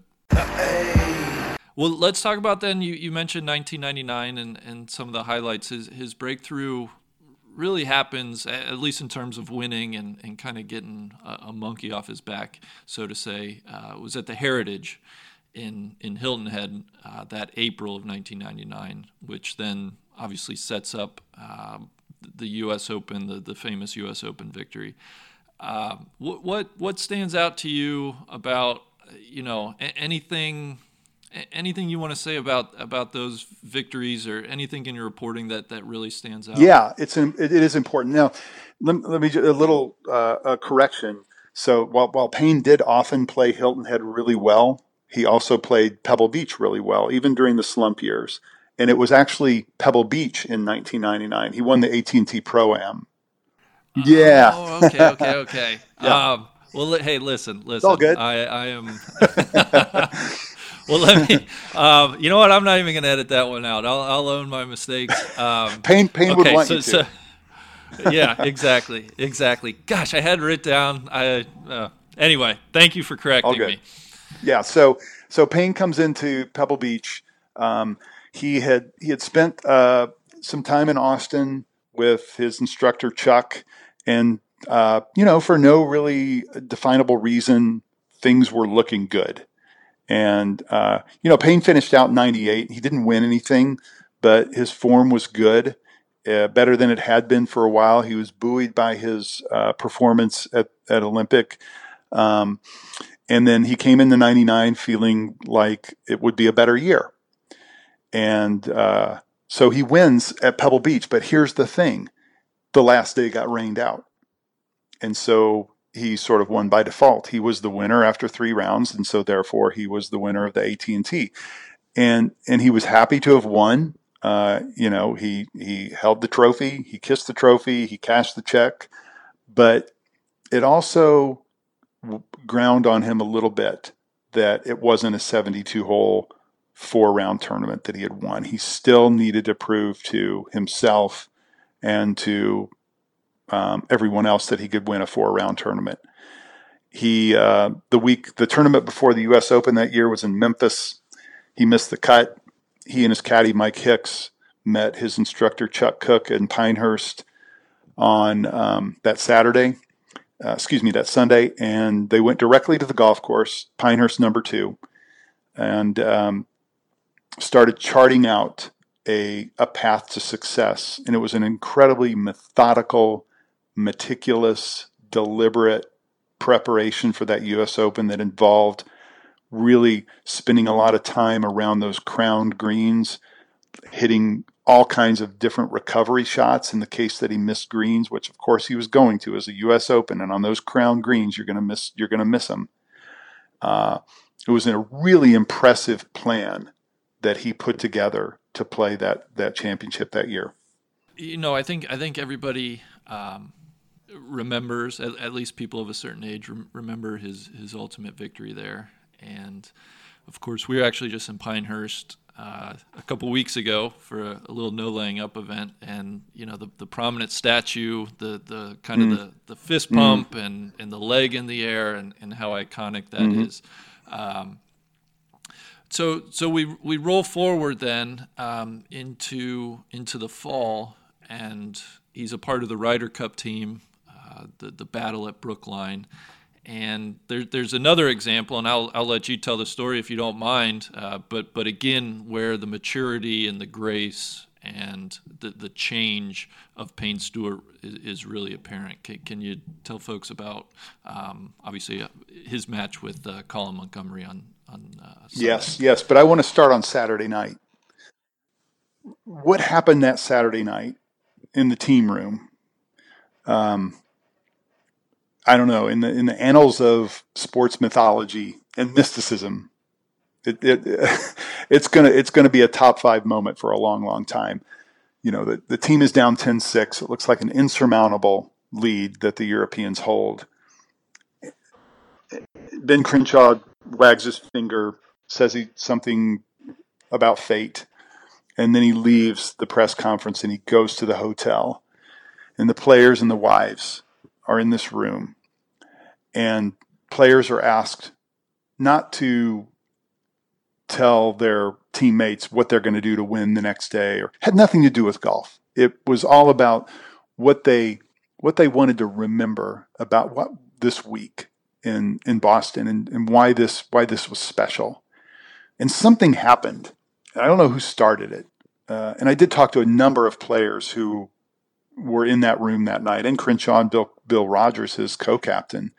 Well, let's talk about then. You, you mentioned 1999 and, and some of the highlights. His, his breakthrough really happens, at least in terms of winning and, and kind of getting a, a monkey off his back, so to say, uh, was at the Heritage in, in Hilton Head uh, that April of 1999, which then obviously sets up uh, the U.S. Open, the, the famous U.S. Open victory. Uh, what, what, what stands out to you about, you know, anything – anything you want to say about about those victories or anything in your reporting that that really stands out? Yeah it's it is important. Now let, let me a little uh, correction. So while, while payne did often play hilton head really well he also played pebble beach really well even during the slump years. And it was actually pebble beach in 1999 he won the at&t pro am. Yeah. oh, okay okay okay. Yeah. Um, Well, hey, listen, listen. It's all good. I, I am. well, let me. Um, you know what? I'm not even going to edit that one out. I'll, I'll own my mistakes. Um, Payne, Payne would want so, you to. so yeah, exactly, exactly. Gosh, I had it written down. I uh, anyway. Thank you for correcting good. me. Yeah, so so Payne comes into Pebble Beach. Um, he had he had spent uh, some time in Austin with his instructor Chuck, and uh, you know, for no really definable reason, things were looking good. And uh, you know, Payne finished out '98. He didn't win anything, but his form was good, uh, better than it had been for a while. He was buoyed by his uh, performance at at Olympic. Um, and then he came into 99 feeling like it would be a better year. And uh, so he wins at Pebble Beach. But here's the thing the last day got rained out. And so he sort of won by default. He was the winner after three rounds. And so therefore he was the winner of the AT&T. And, and he was happy to have won. Uh, you know, he, he held the trophy, he kissed the trophy, he cashed the check. But it also ground on him a little bit that it wasn't a 72 hole four round tournament that he had won. He still needed to prove to himself and to um, everyone else that he could win a four round tournament. He uh, the week the tournament before the U.S. Open that year was in Memphis. He missed the cut. He and his caddy Mike Hicks met his instructor Chuck Cook in Pinehurst on um, that Saturday uh, excuse me, that Sunday, and they went directly to the golf course, Pinehurst number two, and um, started charting out a, a path to success. And it was an incredibly methodical, meticulous, deliberate preparation for that U.S. Open that involved really spending a lot of time around those crowned greens, hitting all kinds of different recovery shots in the case that he missed greens, which of course he was going to as a U.S. Open, and on those crown greens you're going to miss you're going to miss them. Uh, it was a really impressive plan that he put together to play that that championship that year. You know, I think I think everybody um, remembers, at, at, least people of a certain age, rem- remember his his ultimate victory there, and of course we were actually just in Pinehurst uh, a couple weeks ago for a, a, little no laying up event, and you know the, the prominent statue, the the kind mm. of the, the fist pump mm. and, and the leg in the air, and, and how iconic that mm-hmm. is. Um, so so we we roll forward then um, into into the fall, and he's a part of the Ryder Cup team, uh, the the battle at Brookline. And there, there's another example, and I'll, I'll let you tell the story if you don't mind. Uh, but but again, where the maturity and the grace and the, the change of Payne Stewart is, is really apparent. Can, can, you tell folks about um, obviously uh, his match with uh, Colin Montgomerie on on? Uh, yes, yes. But I want to start on Saturday night. What happened that Saturday night in the team room? Um, I don't know in the in the annals of sports mythology and mysticism, it, it it's gonna it's gonna be a top five moment for a long long time. You know the the team is down 10-6. It looks like an insurmountable lead that the Europeans hold. Ben Crenshaw wags his finger, says he something about fate, and then he leaves the press conference and he goes to the hotel. And the players and the wives are in this room, and players are asked not to tell their teammates what they're going to do to win the next day or had nothing to do with golf. It was all about what they what they wanted to remember about what this week in in Boston and, and why this why this was special. And something happened. I don't know who started it. Uh, and I did talk to a number of players who were in that room that night, and Crenshaw and Bill, Bill Rogers, his co-captain.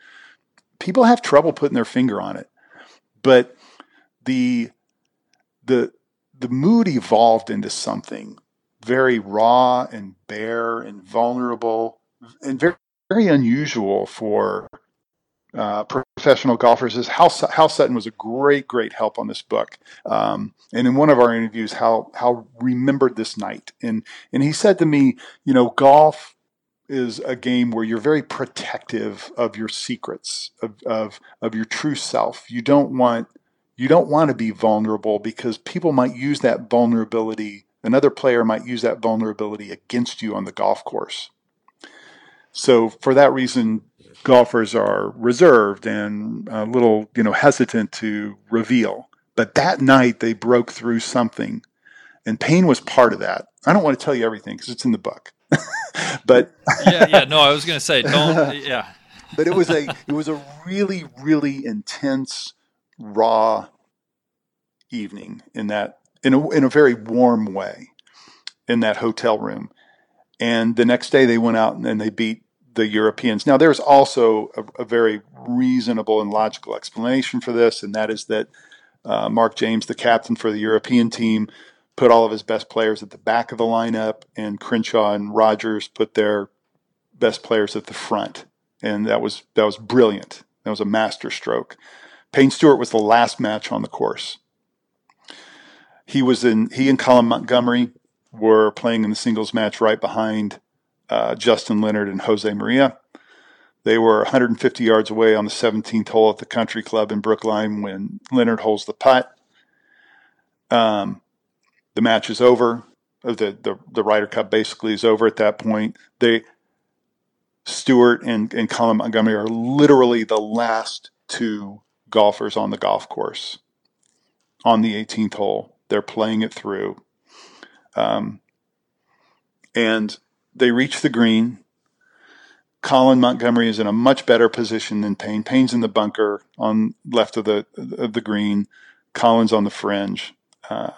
People have trouble putting their finger on it, but the the the mood evolved into something very raw and bare and vulnerable and very very unusual for uh, professional golfers is Hal, Hal Sutton was a great, great help on this book. Um, and in one of our interviews, Hal, Hal remembered this night. And, and he said to me, you know, golf is a game where you're very protective of your secrets of, of of your true self. You don't want you don't want to be vulnerable because people might use that vulnerability. Another player might use that vulnerability against you on the golf course. So for that reason, golfers are reserved and a little, you know, hesitant to reveal. But that night they broke through something, and Payne was part of that. I don't want to tell you everything because it's in the book, but yeah, yeah, no, I was going to say don't, yeah. but it was a it was a really really intense, raw evening in that in a in a very warm way in that hotel room. And the next day they went out and they beat the Europeans. Now, there's also a, a, very reasonable and logical explanation for this, and that is that uh, Mark James, the captain for the European team, put all of his best players at the back of the lineup, and Crenshaw and Rogers put their best players at the front, and that was that was brilliant. That was a master stroke. Payne Stewart was the last match on the course. He was in. He and Colin Montgomerie were playing in the singles match right behind uh, Justin Leonard and Jose Maria. They were 150 yards away on the 17th hole at the Country Club in Brookline when Leonard holds the putt. Um, the match is over. Uh, the, the the Ryder Cup basically is over at that point. They Stewart and, and Colin Montgomerie are literally the last two golfers on the golf course on the 18th hole. They're playing it through. Um, and they reach the green. Colin Montgomerie is in a much better position than Payne. Payne's in the bunker on left of the of the green. Colin's on the fringe. Uh,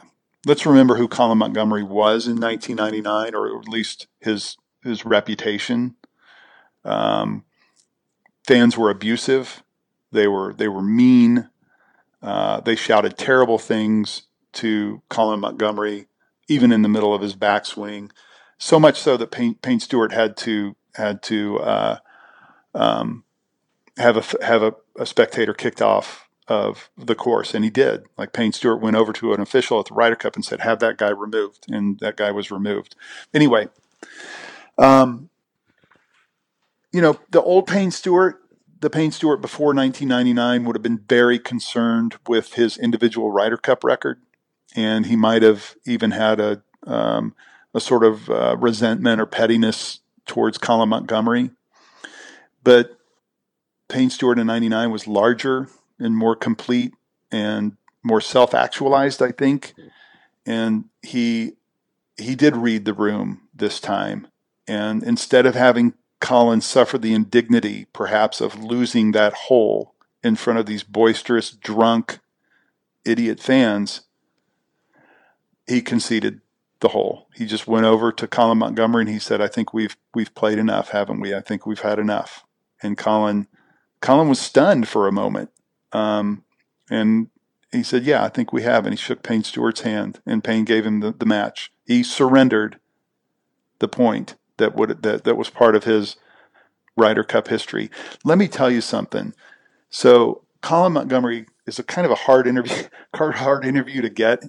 let's remember who Colin Montgomerie was in 1999, or at least his his reputation. Um, fans were abusive. They were they were mean. Uh, they shouted terrible things to Colin Montgomerie, even in the middle of his backswing so much so that Payne, Payne Stewart had to had to uh, um, have a have a, a, spectator kicked off of the course, and he did. Like Payne Stewart went over to an official at the Ryder Cup and said, "Have that guy removed," and that guy was removed. Anyway, um, you know, the old Payne Stewart, the Payne Stewart before 1999 would have been very concerned with his individual Ryder Cup record, and he might have even had a um, a sort of uh, resentment or pettiness towards Colin Montgomerie. But Payne Stewart in 99 was larger and more complete and more self actualized, I think. And he he did read the room this time. And instead of having Colin suffer the indignity, perhaps, of losing that hole in front of these boisterous, drunk, idiot fans, he conceded the hole. He just went over to Colin Montgomerie and he said, "I think we've we've played enough, haven't we? I think we've had enough." And Colin, Colin was stunned for a moment, um, and he said, "Yeah, I think we have." And he shook Payne Stewart's hand, and Payne gave him the, the match. He surrendered the point that would that that was part of his Ryder Cup history. Let me tell you something. So Colin Montgomerie is a kind of a hard interview, hard, hard interview to get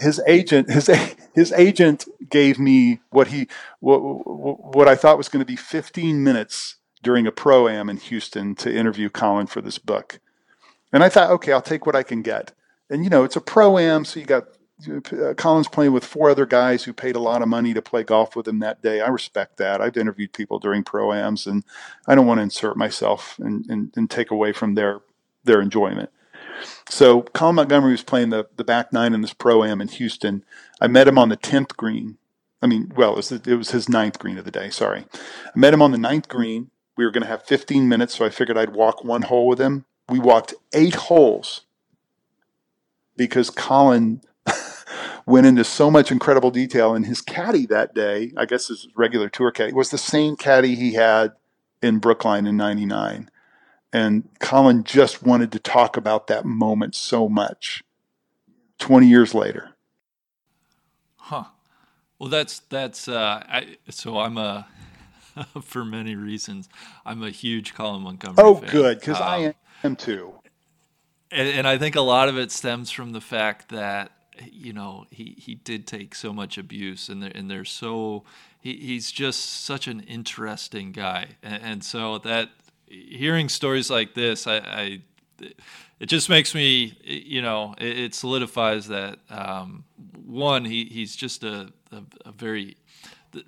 his agent his his agent gave me what he what, what I thought was going to be 15 minutes during a pro am in Houston to interview Colin for this book. And I thought, okay, I'll take what I can get. And you know, it's a pro am, so you got Colin's playing with four other guys who paid a lot of money to play golf with him that day. I respect that. I've interviewed people during pro ams, and I don't want to insert myself and, and, and take away from their their enjoyment. So Colin Montgomerie was playing the, the back nine in this pro am in Houston. I met him on the tenth green. I mean, well, it was, it was his ninth green of the day. Sorry, I met him on the ninth green. We were going to have 15 minutes, so I figured I'd walk one hole with him. We walked eight holes because Colin went into so much incredible detail. And his caddy that day, I guess his regular tour caddy, was the same caddy he had in Brookline in '99. And Colin just wanted to talk about that moment so much 20 years later. Huh. Well, that's, that's, uh, I, so I'm a, for many reasons, I'm a huge Colin Montgomerie Oh, fan. good, because um, I am too. And, and I think a lot of it stems from the fact that you know he he did take so much abuse and they're, and they're so he, he's just such an interesting guy, and, and so that hearing stories like this, I, I, it just makes me, you know, it, it solidifies that um, one, he, he's just a, a, a, very,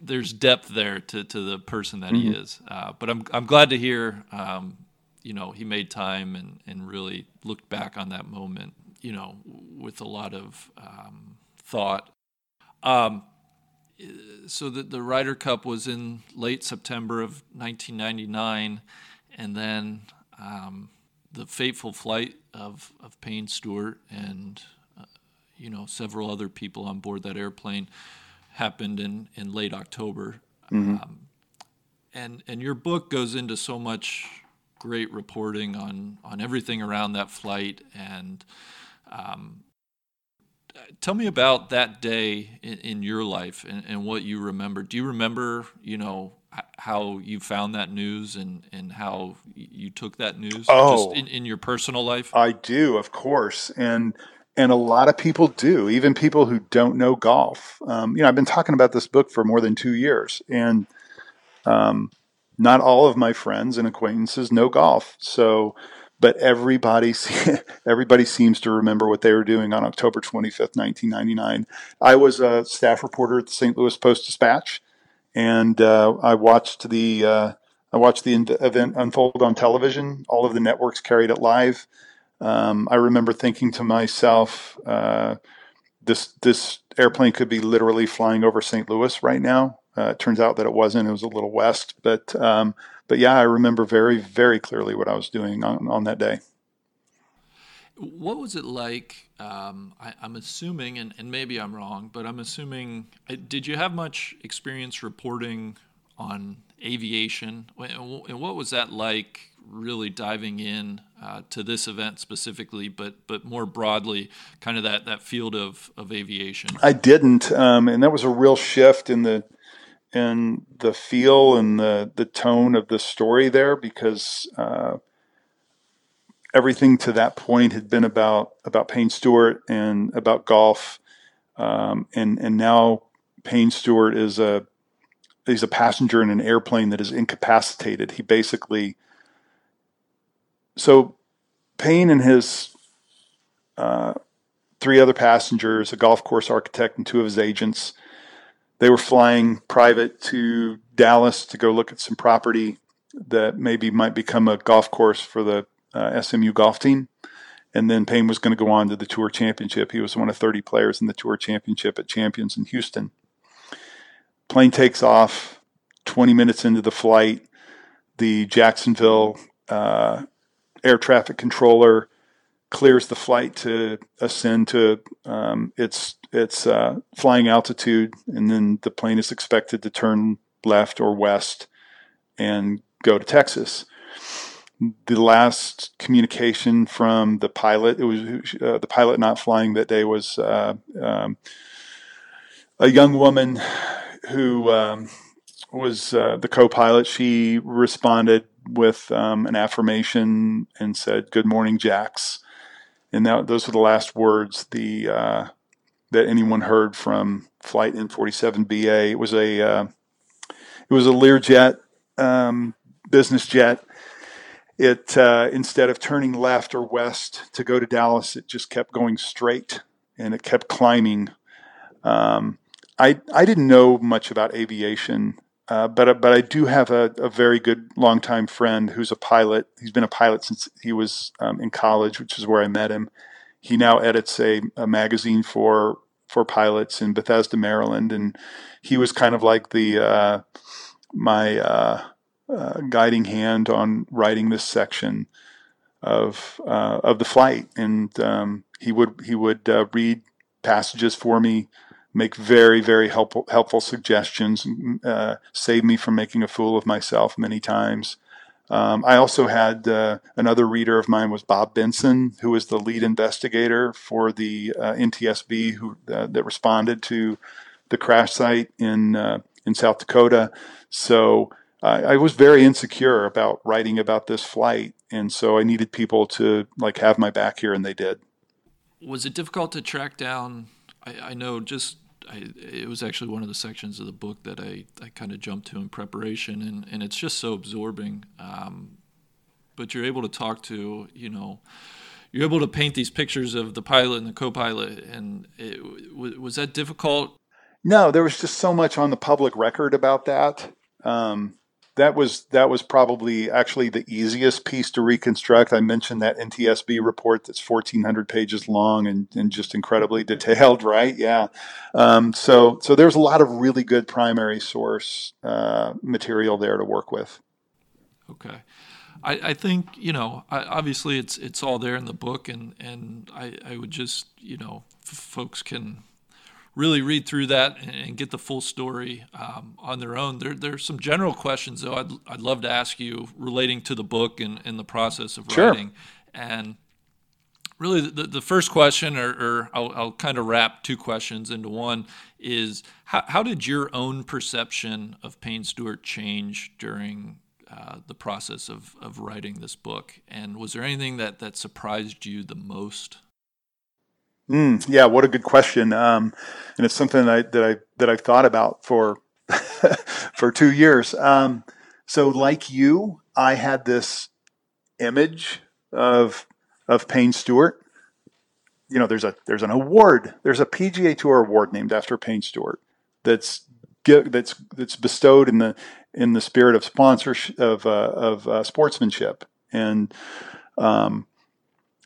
there's depth there to, to the person that mm-hmm. he is. Uh, but I'm, I'm glad to hear, um, you know, he made time and, and really looked back on that moment, you know, with a lot of um, thought. Um, so the, the Ryder Cup was in late September of 1999, and then um, the fateful flight of, of Payne Stewart and uh, you know several other people on board that airplane happened in, in late October. Mm-hmm. Um, and and your book goes into so much great reporting on on everything around that flight and um, tell me about that day in, in your life and, and, what you remember. Do you remember, you know, how you found that news and, and how you took that news oh, just in, in your personal life? I do, of course. And and a lot of people do, even people who don't know golf. Um, you know, I've been talking about this book for more than two years, and um, not all of my friends and acquaintances know golf. So but everybody everybody seems to remember what they were doing on October 25th, 1999. I was a staff reporter at the St. Louis Post Dispatch, and uh, I watched the uh, I watched the event unfold on television. All of the networks carried it live. Um, I remember thinking to myself, uh, "This this airplane could be literally flying over St. Louis right now." Uh, it turns out that it wasn't. It was a little west, but um, but yeah, I remember very, very clearly what I was doing on, on that day. What was it like? Um, I, am assuming, and, and maybe I'm wrong, but I'm assuming, uh, did you have much experience reporting on aviation? And what was that like really diving in uh, to this event specifically, but but more broadly, kind of that, that field of, of aviation? I didn't, um, and that was a real shift in the and the feel and the the tone of the story there because uh, everything to that point had been about about Payne Stewart and about golf, um, and and now Payne Stewart is a he's a passenger in an airplane that is incapacitated. He basically so Payne and his uh, three other passengers, a golf course architect and two of his agents they were flying private to Dallas to go look at some property that maybe might become a golf course for the uh, SMU golf team. And then Payne was going to go on to the Tour Championship. He was one of 30 players in the Tour Championship at Champions in Houston. Plane takes off. 20 minutes into the flight, the Jacksonville uh, air traffic controller clears the flight to ascend to um, its its uh, flying altitude, and then the plane is expected to turn left or west and go to Texas. The last communication from the pilot, it was uh, the pilot not flying that day was uh, um, a young woman who um, was uh, the co-pilot. She responded with um, an affirmation and said, "Good morning, Jax." And that, those were the last words the uh, that anyone heard from Flight N47BA. It was a uh, it was a Learjet um, business jet. It uh, instead of turning left or west to go to Dallas, it just kept going straight and it kept climbing. Um, I I didn't know much about aviation, uh, but but I do have a, a, very good longtime friend who's a pilot. He's been a pilot since he was um, in college, which is where I met him he now edits a, a magazine for for pilots in Bethesda, Maryland, and he was kind of like the uh, my uh, guiding hand on writing this section of uh, of the flight, and um, he would he would uh, read passages for me, make very very helpful helpful suggestions, uh, save me from making a fool of myself many times. Um, I also had uh, another reader of mine was Bob Benson, who was the lead investigator for the NTSB who that responded to the crash site in in South Dakota. So I was very insecure about writing about this flight, and so I needed people to like have my back here, and they did. Was it difficult to track down? I, I know just I, it was actually one of the sections of the book that I, I kind of jumped to in preparation, and, and it's just so absorbing. Um, but you're able to talk to, you know, you're able to paint these pictures of the pilot and the co-pilot, and it, was that difficult? No, there was just so much on the public record about that. Um, that was that was probably actually the easiest piece to reconstruct. I mentioned that NTSB report that's 1,400 pages long and, and just incredibly detailed, right? Yeah. Um, so so there's a lot of really good primary source uh, material there to work with. Okay. I, I think you know I, obviously it's it's all there in the book and and I, I would just you know f- folks can really read through that and, get the full story um, on their own. There there's some general questions though I'd I'd love to ask you relating to the book and, and the process of sure. writing and really the, the first question or, or I'll, I'll, kind of wrap two questions into one is how, how did your own perception of Payne Stewart change during uh, the process of, of writing this book. And was there anything that, that surprised you the most? Mm, yeah, what a good question. Um, and it's something that I, that I that I've thought about for for two years. Um, so, like you, I had this image of of Payne Stewart. You know, there's a there's an award. There's a PGA Tour award named after Payne Stewart. That's that's that's bestowed in the in the spirit of sponsorship of uh, of uh, sportsmanship and um,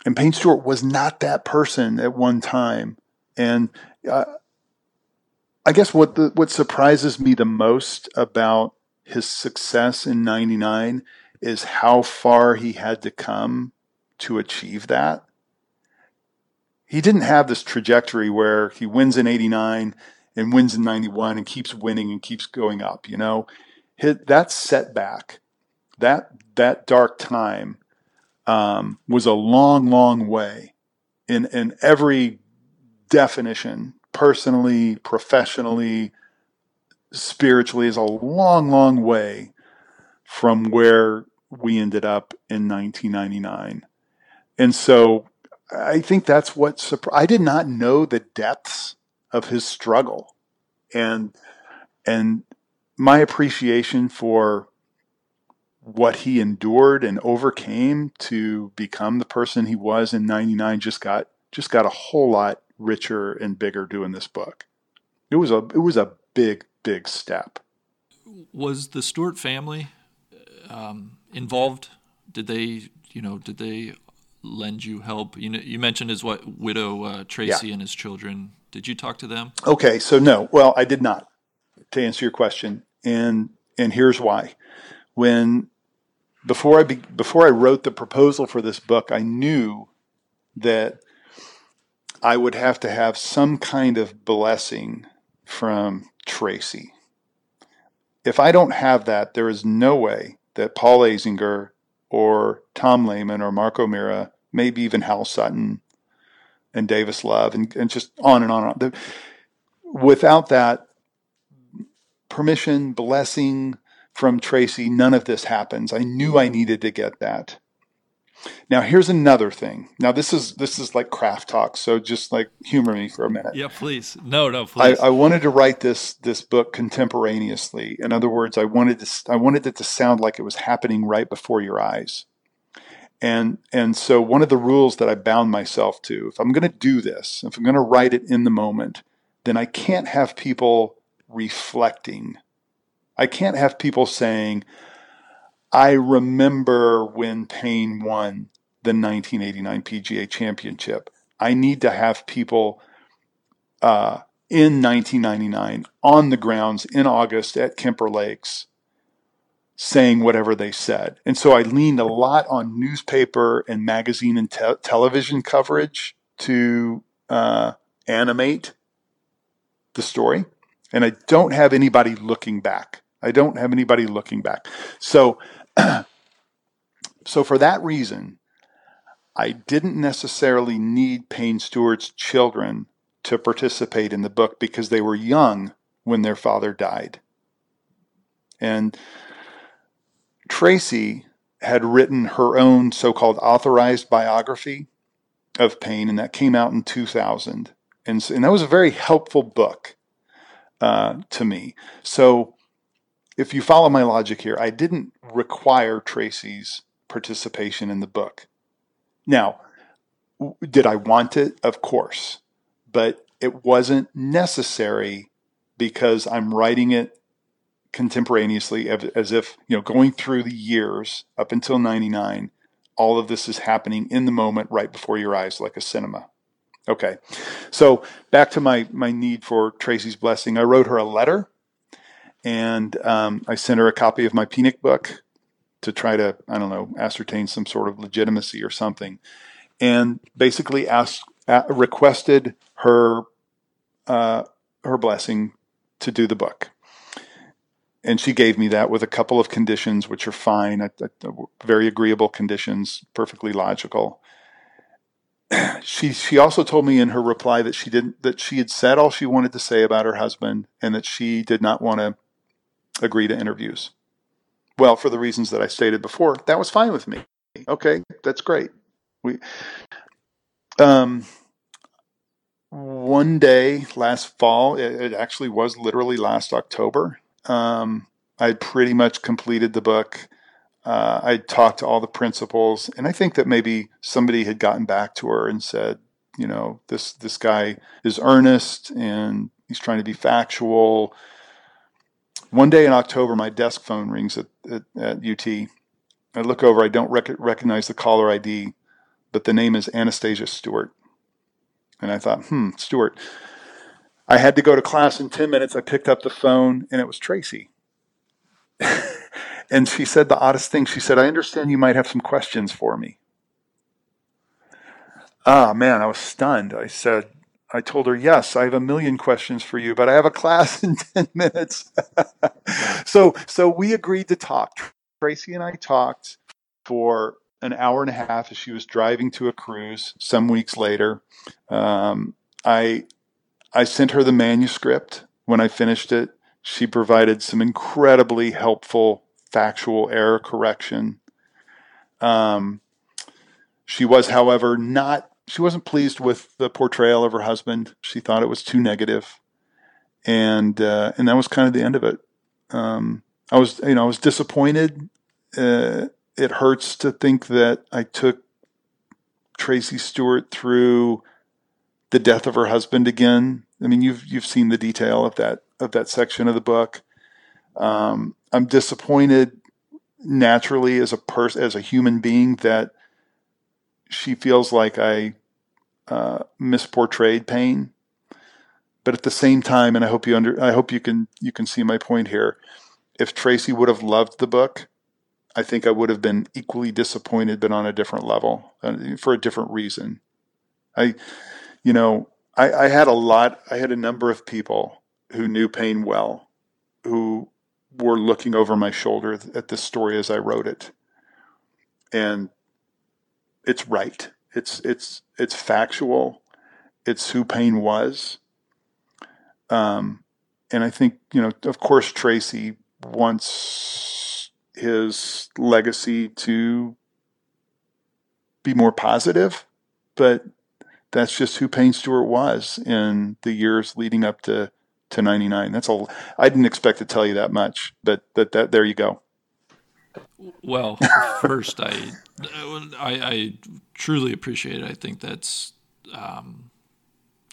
and Payne Stewart was not that person at one time. And uh, I guess what the what surprises me the most about his success in 99 is how far he had to come to achieve that. He didn't have this trajectory where he wins in 89 and wins in 91 and keeps winning and keeps going up you know? Hit that setback, that that dark time um, was a long, long way in in every definition, personally, professionally, spiritually, is a long, long way from where we ended up in 1999. And so I think that's what surprised. I did not know the depths of his struggle, and and my appreciation for what he endured and overcame to become the person he was in 99 just got just got a whole lot richer and bigger doing this book. It was a it was a big big step. Was the Stewart family um, involved? Did they you know did they lend you help? You know you mentioned his what widow uh, Tracy yeah. and his children. Did you talk to them? Okay, so no. Well, I did not. To answer your question, and and here's why. When before I be, before I wrote the proposal for this book, I knew that I would have to have some kind of blessing from Tracy. If I don't have that, there is no way that Paul Azinger or Tom Lehman or Mark O'Meara, maybe even Hal Sutton and Davis Love, and, and just on and on and on. Without that, permission, blessing from Tracy, none of this happens. I knew I needed to get that. Now here's another thing. Now this is this is like craft talk, so just like humor me for a minute. Yeah, please. No, no, please. I, I wanted to write this this book contemporaneously. In other words, I wanted to I wanted it to sound like it was happening right before your eyes. And and so one of the rules that I bound myself to, if I'm going to do this, if I'm going to write it in the moment, then I can't have people reflecting. I can't have people saying, I remember when Payne won the 1989 PGA Championship. I need to have people uh, in 1999 on the grounds in August at Kemper Lakes saying whatever they said. And so I leaned a lot on newspaper and magazine and te- television coverage to uh, animate the story and I don't have anybody looking back. I don't have anybody looking back. So, so for that reason, I didn't necessarily need Payne Stewart's children to participate in the book because they were young when their father died. And Tracy had written her own so called authorized biography of Payne, and that came out in 2000. And, and that was a very helpful book uh, to me. So if you follow my logic here, I didn't require Tracy's participation in the book. Now, did I want it? Of course. But it wasn't necessary because I'm writing it contemporaneously as if, you know, going through the years up until 99, all of this is happening in the moment right before your eyes like a cinema. Okay. So back to my, my need for Tracy's blessing. I wrote her a letter and um, I sent her a copy of my Penick book to try to, I don't know, ascertain some sort of legitimacy or something. And basically asked, uh, requested her, uh, her blessing to do the book. And she gave me that with a couple of conditions, which are fine, very agreeable conditions, perfectly logical she she also told me in her reply that she didn't that she had said all she wanted to say about her husband and that she did not want to agree to interviews. Well, for the reasons that I stated before, that was fine with me. Okay, that's great. We um one day last fall, it, it actually was literally last October. Um, I pretty much completed the book uh, I talked to all the principals, and I think that maybe somebody had gotten back to her and said, you know, this this guy is earnest and he's trying to be factual. One day in October, my desk phone rings at, at, at UT. I look over, I don't rec- recognize the caller ID, but the name is Anastasia Stewart. And I thought, hmm, Stewart. I had to go to class in 10 minutes. I picked up the phone, and it was Tracy. And she said the oddest thing. She said, I understand you might have some questions for me. Ah, man, I was stunned. I said, I told her, yes, I have a million questions for you, but I have a class in 10 minutes. so, so we agreed to talk. Tracy and I talked for an hour and a half as she was driving to a cruise some weeks later. Um, I, I sent her the manuscript when I finished it. She provided some incredibly helpful factual error correction. Um, she was, however, not. She wasn't pleased with the portrayal of her husband. She thought it was too negative, and uh, and that was kind of the end of it. Um, I was, you know, I was disappointed. Uh, it hurts to think that I took Tracy Stewart through the death of her husband again. I mean, you've you've seen the detail of that of that section of the book. Um, I'm disappointed naturally as a person, as a human being, that she feels like I uh, misportrayed Payne. But at the same time, and I hope you under, I hope you can you can see my point here. If Tracy would have loved the book, I think I would have been equally disappointed, but on a different level, uh, for a different reason. I, you know, I, I had a lot. I had a number of people who knew Payne well, who were looking over my shoulder at this story as I wrote it. And it's right. It's it's it's factual. It's who Payne was. Um, and I think you know, of course, Tracy wants his legacy to be more positive, but that's just who Payne Stewart was in the years leading up to to 99. That's all. I didn't expect to tell you that much, but that, that there you go. Well, first, I, I, I truly appreciate it. I think that's um,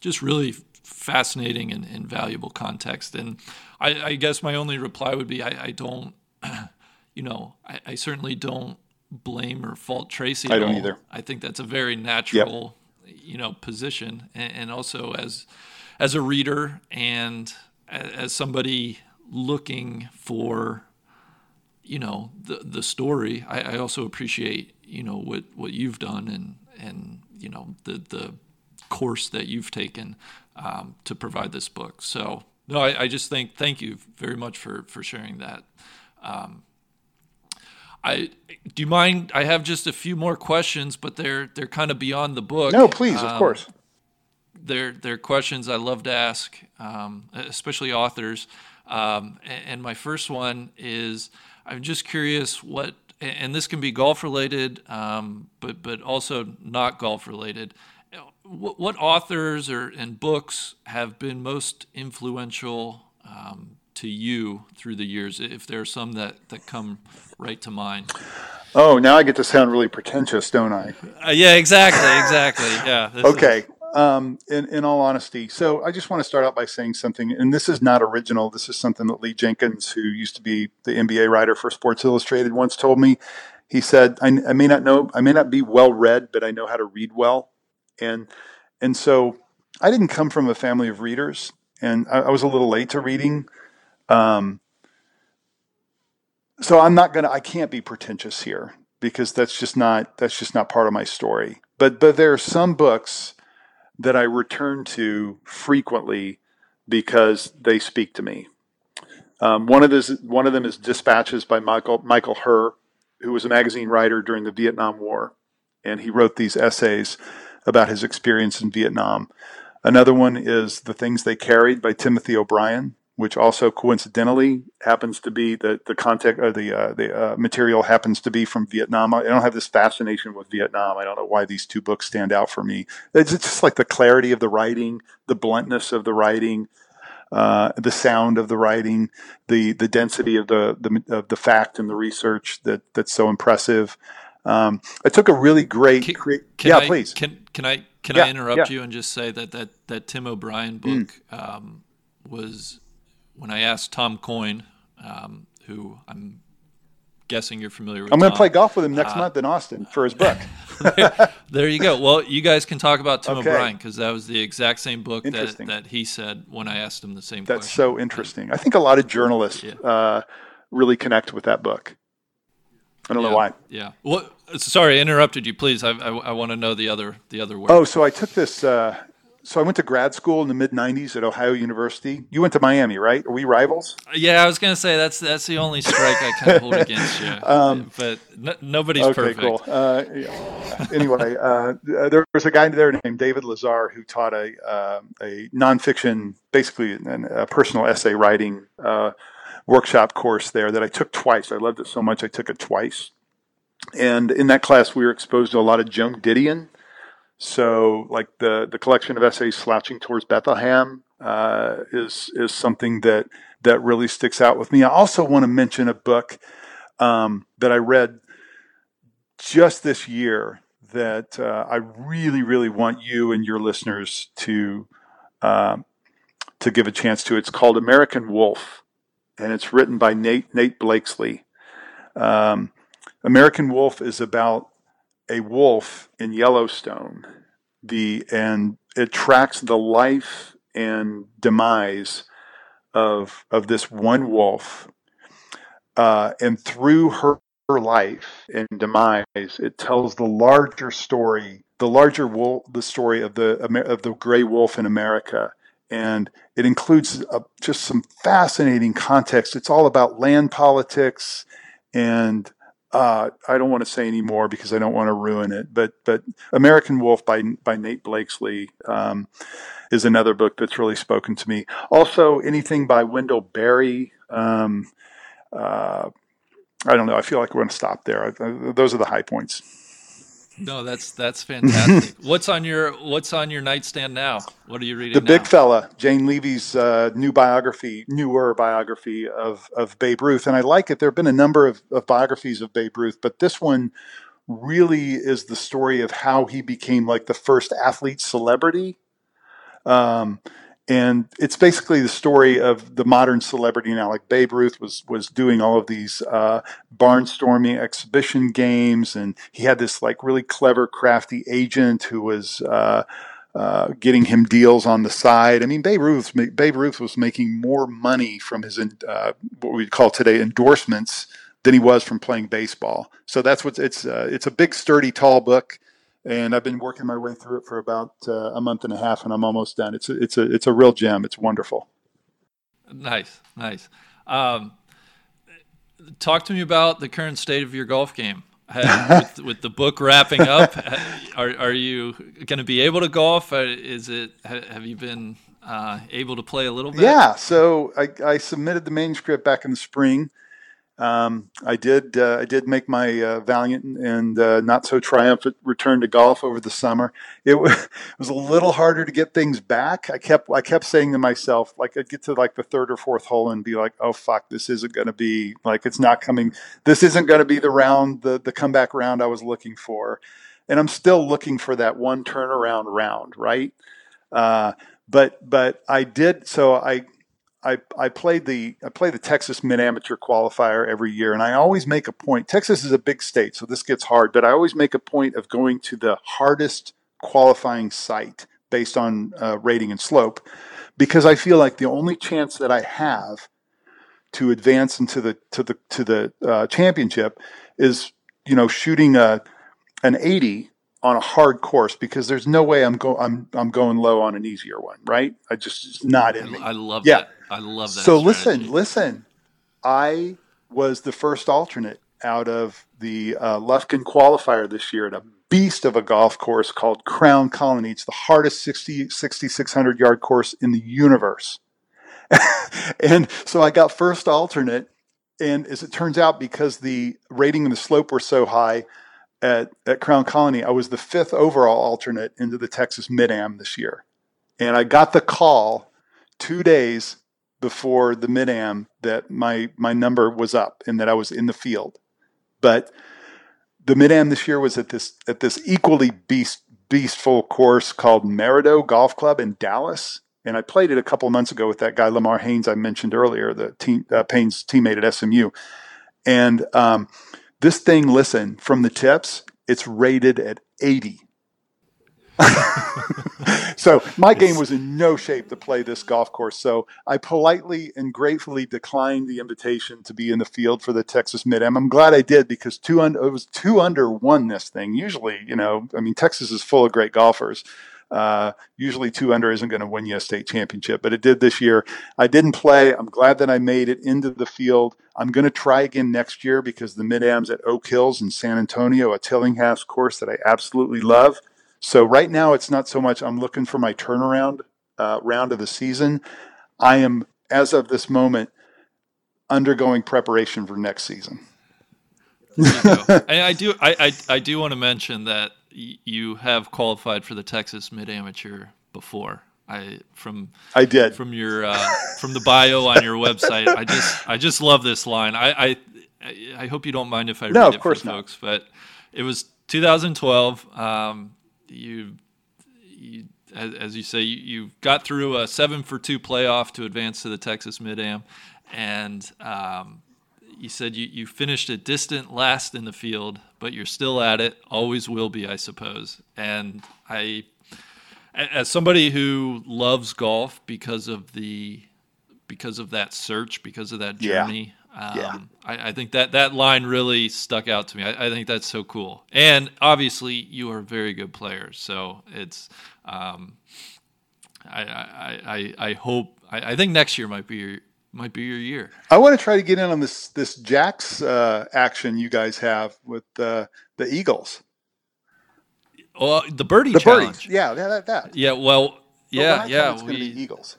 just really fascinating and, and, valuable context. And I, I, guess my only reply would be I, I don't, you know, I, I, certainly don't blame or fault Tracy. I don't all. either. I think that's a very natural, yep. you know, position. And, and also as as a reader and as somebody looking for you know the the story I, I, also appreciate you know what what you've done and and you know the the course that you've taken um, to provide this book. So no I, I, just think thank you very much for for sharing that. Um, I do you mind I have just a few more questions but they're they're kind of beyond the book. No please um, of course. They're, they're questions I love to ask, um, especially authors. Um, and my first one is I'm just curious what, and this can be golf related, um, but, but also not golf related. What, what authors or and books have been most influential um, to you through the years? If there are some that, that come right to mind. Oh, now I get to sound really pretentious, don't I? Uh, yeah, exactly, exactly. Yeah. okay. Um, in, in all honesty, so I just want to start out by saying something, and this is not original. This is something that Lee Jenkins, who used to be the NBA writer for Sports Illustrated, once told me. He said, I, I may not know, I may not be well read, but I know how to read well. And, and so I didn't come from a family of readers, and I, I was a little late to reading. Um, so I'm not gonna, I can't be pretentious here because that's just not, that's just not part of my story. But, but there are some books that I return to frequently because they speak to me. Um, one of this, one of them is Dispatches by Michael Michael Herr, who was a magazine writer during the Vietnam War, and he wrote these essays about his experience in Vietnam. Another one is The Things They Carried by Timothy O'Brien, which also coincidentally happens to be the the context or the uh, the uh, material happens to be from Vietnam. I don't have this fascination with Vietnam. I don't know why these two books stand out for me. It's just like the clarity of the writing, the bluntness of the writing, uh, the sound of the writing, the the density of the the of the fact and the research that that's so impressive. Um, I took a really great. Can, cre- can yeah, I, please. Can can I can Yeah, I interrupt yeah. you and just say that that that Tim O'Brien book um, was when I asked Tom Coyne, um, who I'm guessing you're familiar with. I'm going to play golf with him Uh, next month in Austin for his book. There you go. Well, you guys can talk about Tim Okay. O'Brien because that was the exact same book that, that he said when I asked him the same That's question. so interesting. I think a lot of journalists Yeah. uh, really connect with that book. I don't yeah. know why. Yeah. Well, sorry, I interrupted you. Please, I, I, I want to know the other the other word. Oh, so I took this. Uh, so I went to grad school in the mid '90s at Ohio University. You went to Miami, right? Are we rivals? Yeah, I was gonna say that's that's the only strike I kind of hold against you. but n- nobody's Um, okay, perfect. cool. Uh, yeah. anyway, uh, there was a guy there named David Lazar who taught a uh, a nonfiction, basically an, a personal essay writing uh, workshop course there that I took twice. I loved it so much I took it twice. And in that class, we were exposed to a lot of Joan Didion. So, like the the collection of essays "Slouching Towards Bethlehem" uh, is is something that that really sticks out with me. I also want to mention a book um, that I read just this year that uh, I really, really want you and your listeners to um, to give a chance to. It's called American Wolf, and it's written by Nate Nate Blakeslee. Um, American Wolf is about a wolf in Yellowstone. The and it tracks the life and demise of of this one wolf, uh, and through her her life and demise, it tells the larger story, the larger wolf, the story of the of the gray wolf in America, and it includes uh, just some fascinating context. It's all about land politics, and uh, I don't want to say any more because I don't want to ruin it. But but American Wolf by by Nate Blakeslee. Um, is another book that's really spoken to me. Also, anything by Wendell Berry. Um, uh, I don't know. I feel like we're going to stop there. I- Those are the high points. No, that's that's fantastic. what's on your What's on your nightstand now? What are you reading? The now? Big Fella, Jane Leavy's uh, new biography, newer biography of, of Babe Ruth. And I like it. There have been a number of, of biographies of Babe Ruth, but this one really is the story of how he became like the first athlete celebrity. Um, and it's basically the story of the modern celebrity now. Like Babe Ruth was was doing all of these uh, barnstorming exhibition games, and he had this like really clever, crafty agent who was uh, uh, getting him deals on the side. I mean, Babe Ruth Babe Ruth was making more money from his uh, what we'd call today endorsements than he was from playing baseball. So that's what it's uh, it's a big, sturdy, tall book and I've been working my way through it for about uh, a month and a half, and I'm almost done. It's a, it's a it's a real gem. It's wonderful. Nice, nice. Um, talk to me about the current state of your golf game. with, with the book wrapping up, are are you going to be able to golf? Uh, Is it have you been uh, able to play a little bit? Yeah. So I, I submitted the manuscript back in the spring, Um, I did uh, I did make my uh, valiant and uh, not so triumphant return to golf over the summer. It was, it was a little harder to get things back. I kept I kept saying to myself like I'd get to like the third or fourth hole and be like, oh fuck, this isn't going to be like it's not coming. This isn't going to be the round the the comeback round I was looking for, and I'm still looking for that one turnaround round, right? Uh, but but I did so I I, I played the I play the Texas Mid Amateur Qualifier every year, and I always make a point. Texas is a big state, so this gets hard, but I always make a point of going to the hardest qualifying site based on uh, rating and slope, because I feel like the only chance that I have to advance into the to the to the uh, championship is you know shooting a an 80 on a hard course because there's no way I'm go I'm I'm going low on an easier one, right? I just it's not in me. I love Yeah. that. I love that. So strategy. listen, listen. I was the first alternate out of the uh, Lufkin qualifier this year at a beast of a golf course called Crown Colony. It's the hardest 60, 6,600 yard course in the universe. and so I got first alternate. And as it turns out, because the rating and the slope were so high at, at Crown Colony, I was the fifth overall alternate into the Texas Mid Am this year. And I got the call two days before the mid am that my my number was up and that I was in the field. But the mid am this year was at this at this equally beast beastful course called Maridoe Golf Club in Dallas. And I played it a couple months ago with that guy Lamar Haynes I mentioned earlier, the team uh, Payne's teammate at SMU. And um, this thing, listen, from the tips, it's rated at 80. so my game was in no shape to play this golf course. So I politely and gratefully declined the invitation to be in the field for the Texas Mid Am. I'm glad I did because two under it was two under won this thing. Usually, you know, I mean Texas is full of great golfers. Uh, usually two under isn't going to win you a state championship, but it did this year. I didn't play. I'm glad that I made it into the field. I'm going to try again next year because the mid ams at Oak Hills in San Antonio, a Tillinghast course that I absolutely love. So right now, it's not so much I'm looking for my turnaround uh, round of the season. I am, as of this moment, undergoing preparation for next season. There you go. and I do I, I, I do want to mention that y- you have qualified for the Texas Mid Amateur before. I from I did. from your uh, from the bio on your website. I just I just love this line. I I, I hope you don't mind if I No, read it for not. folks, but it was 2012. Um, you you as, as you say you, you got through a seven for two playoff to advance to the Texas Mid Am, and um, you said you, you finished a distant last in the field, but you're still at it. Always will be, I suppose. And I, as somebody who loves golf because of the, because of that search, because of that journey, um, Yeah. I, I think that that line really stuck out to me. I, I think that's so cool. And obviously, you are a very good player. So it's, um, I, I, I, I hope. I, I think next year might be your might be your year. I want to try to get in on this this Jack's uh, action you guys have with uh, the Eagles, Well, the birdie the challenge. birdies. Yeah, that that. that. Yeah, well, yeah, I yeah. it's going to be We, Eagles.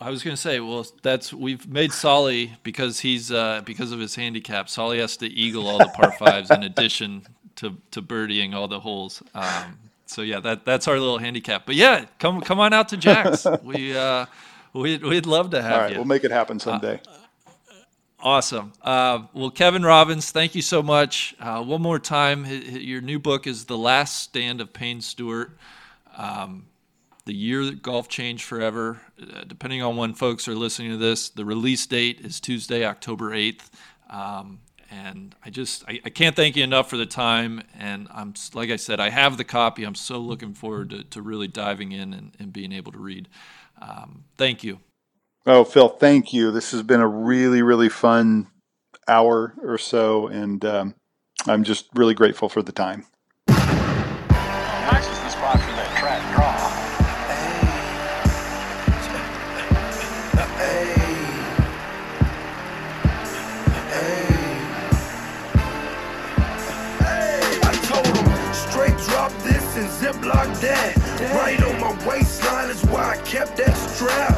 I was gonna say, well, that's we've made Solly because he's uh, because of his handicap. Solly has to eagle all the par fives in addition to to birdieing all the holes. Um, so yeah, that that's our little handicap. But yeah, come come on out to Jack's. we uh, we we'd love to have All right, you. we'll make it happen someday. Awesome. Uh, well, Kevin Robbins, thank you so much. Uh, one more time, your new book is The Last Stand of Payne Stewart. Um, the year that golf changed forever. Uh, depending on when folks are listening to this, the release date is Tuesday, October 8th. Um, and I just, I, I can't thank you enough for the time. And I'm, like I said, I have the copy. I'm so looking forward to, to really diving in and, and being able to read. Um, thank you. Oh, Phil, thank you. This has been a really, really fun hour or so, and um, I'm just really grateful for the time. locked that. Right on my waistline is why I kept that strap.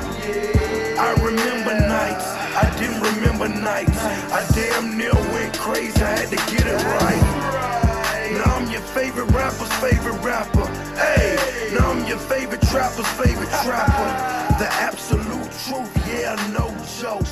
I remember nights, I didn't remember nights. I damn near went crazy, I had to get it right. Now I'm your favorite rapper's favorite rapper. Hey, now I'm your favorite trapper's favorite trapper. The absolute truth, yeah, no joke.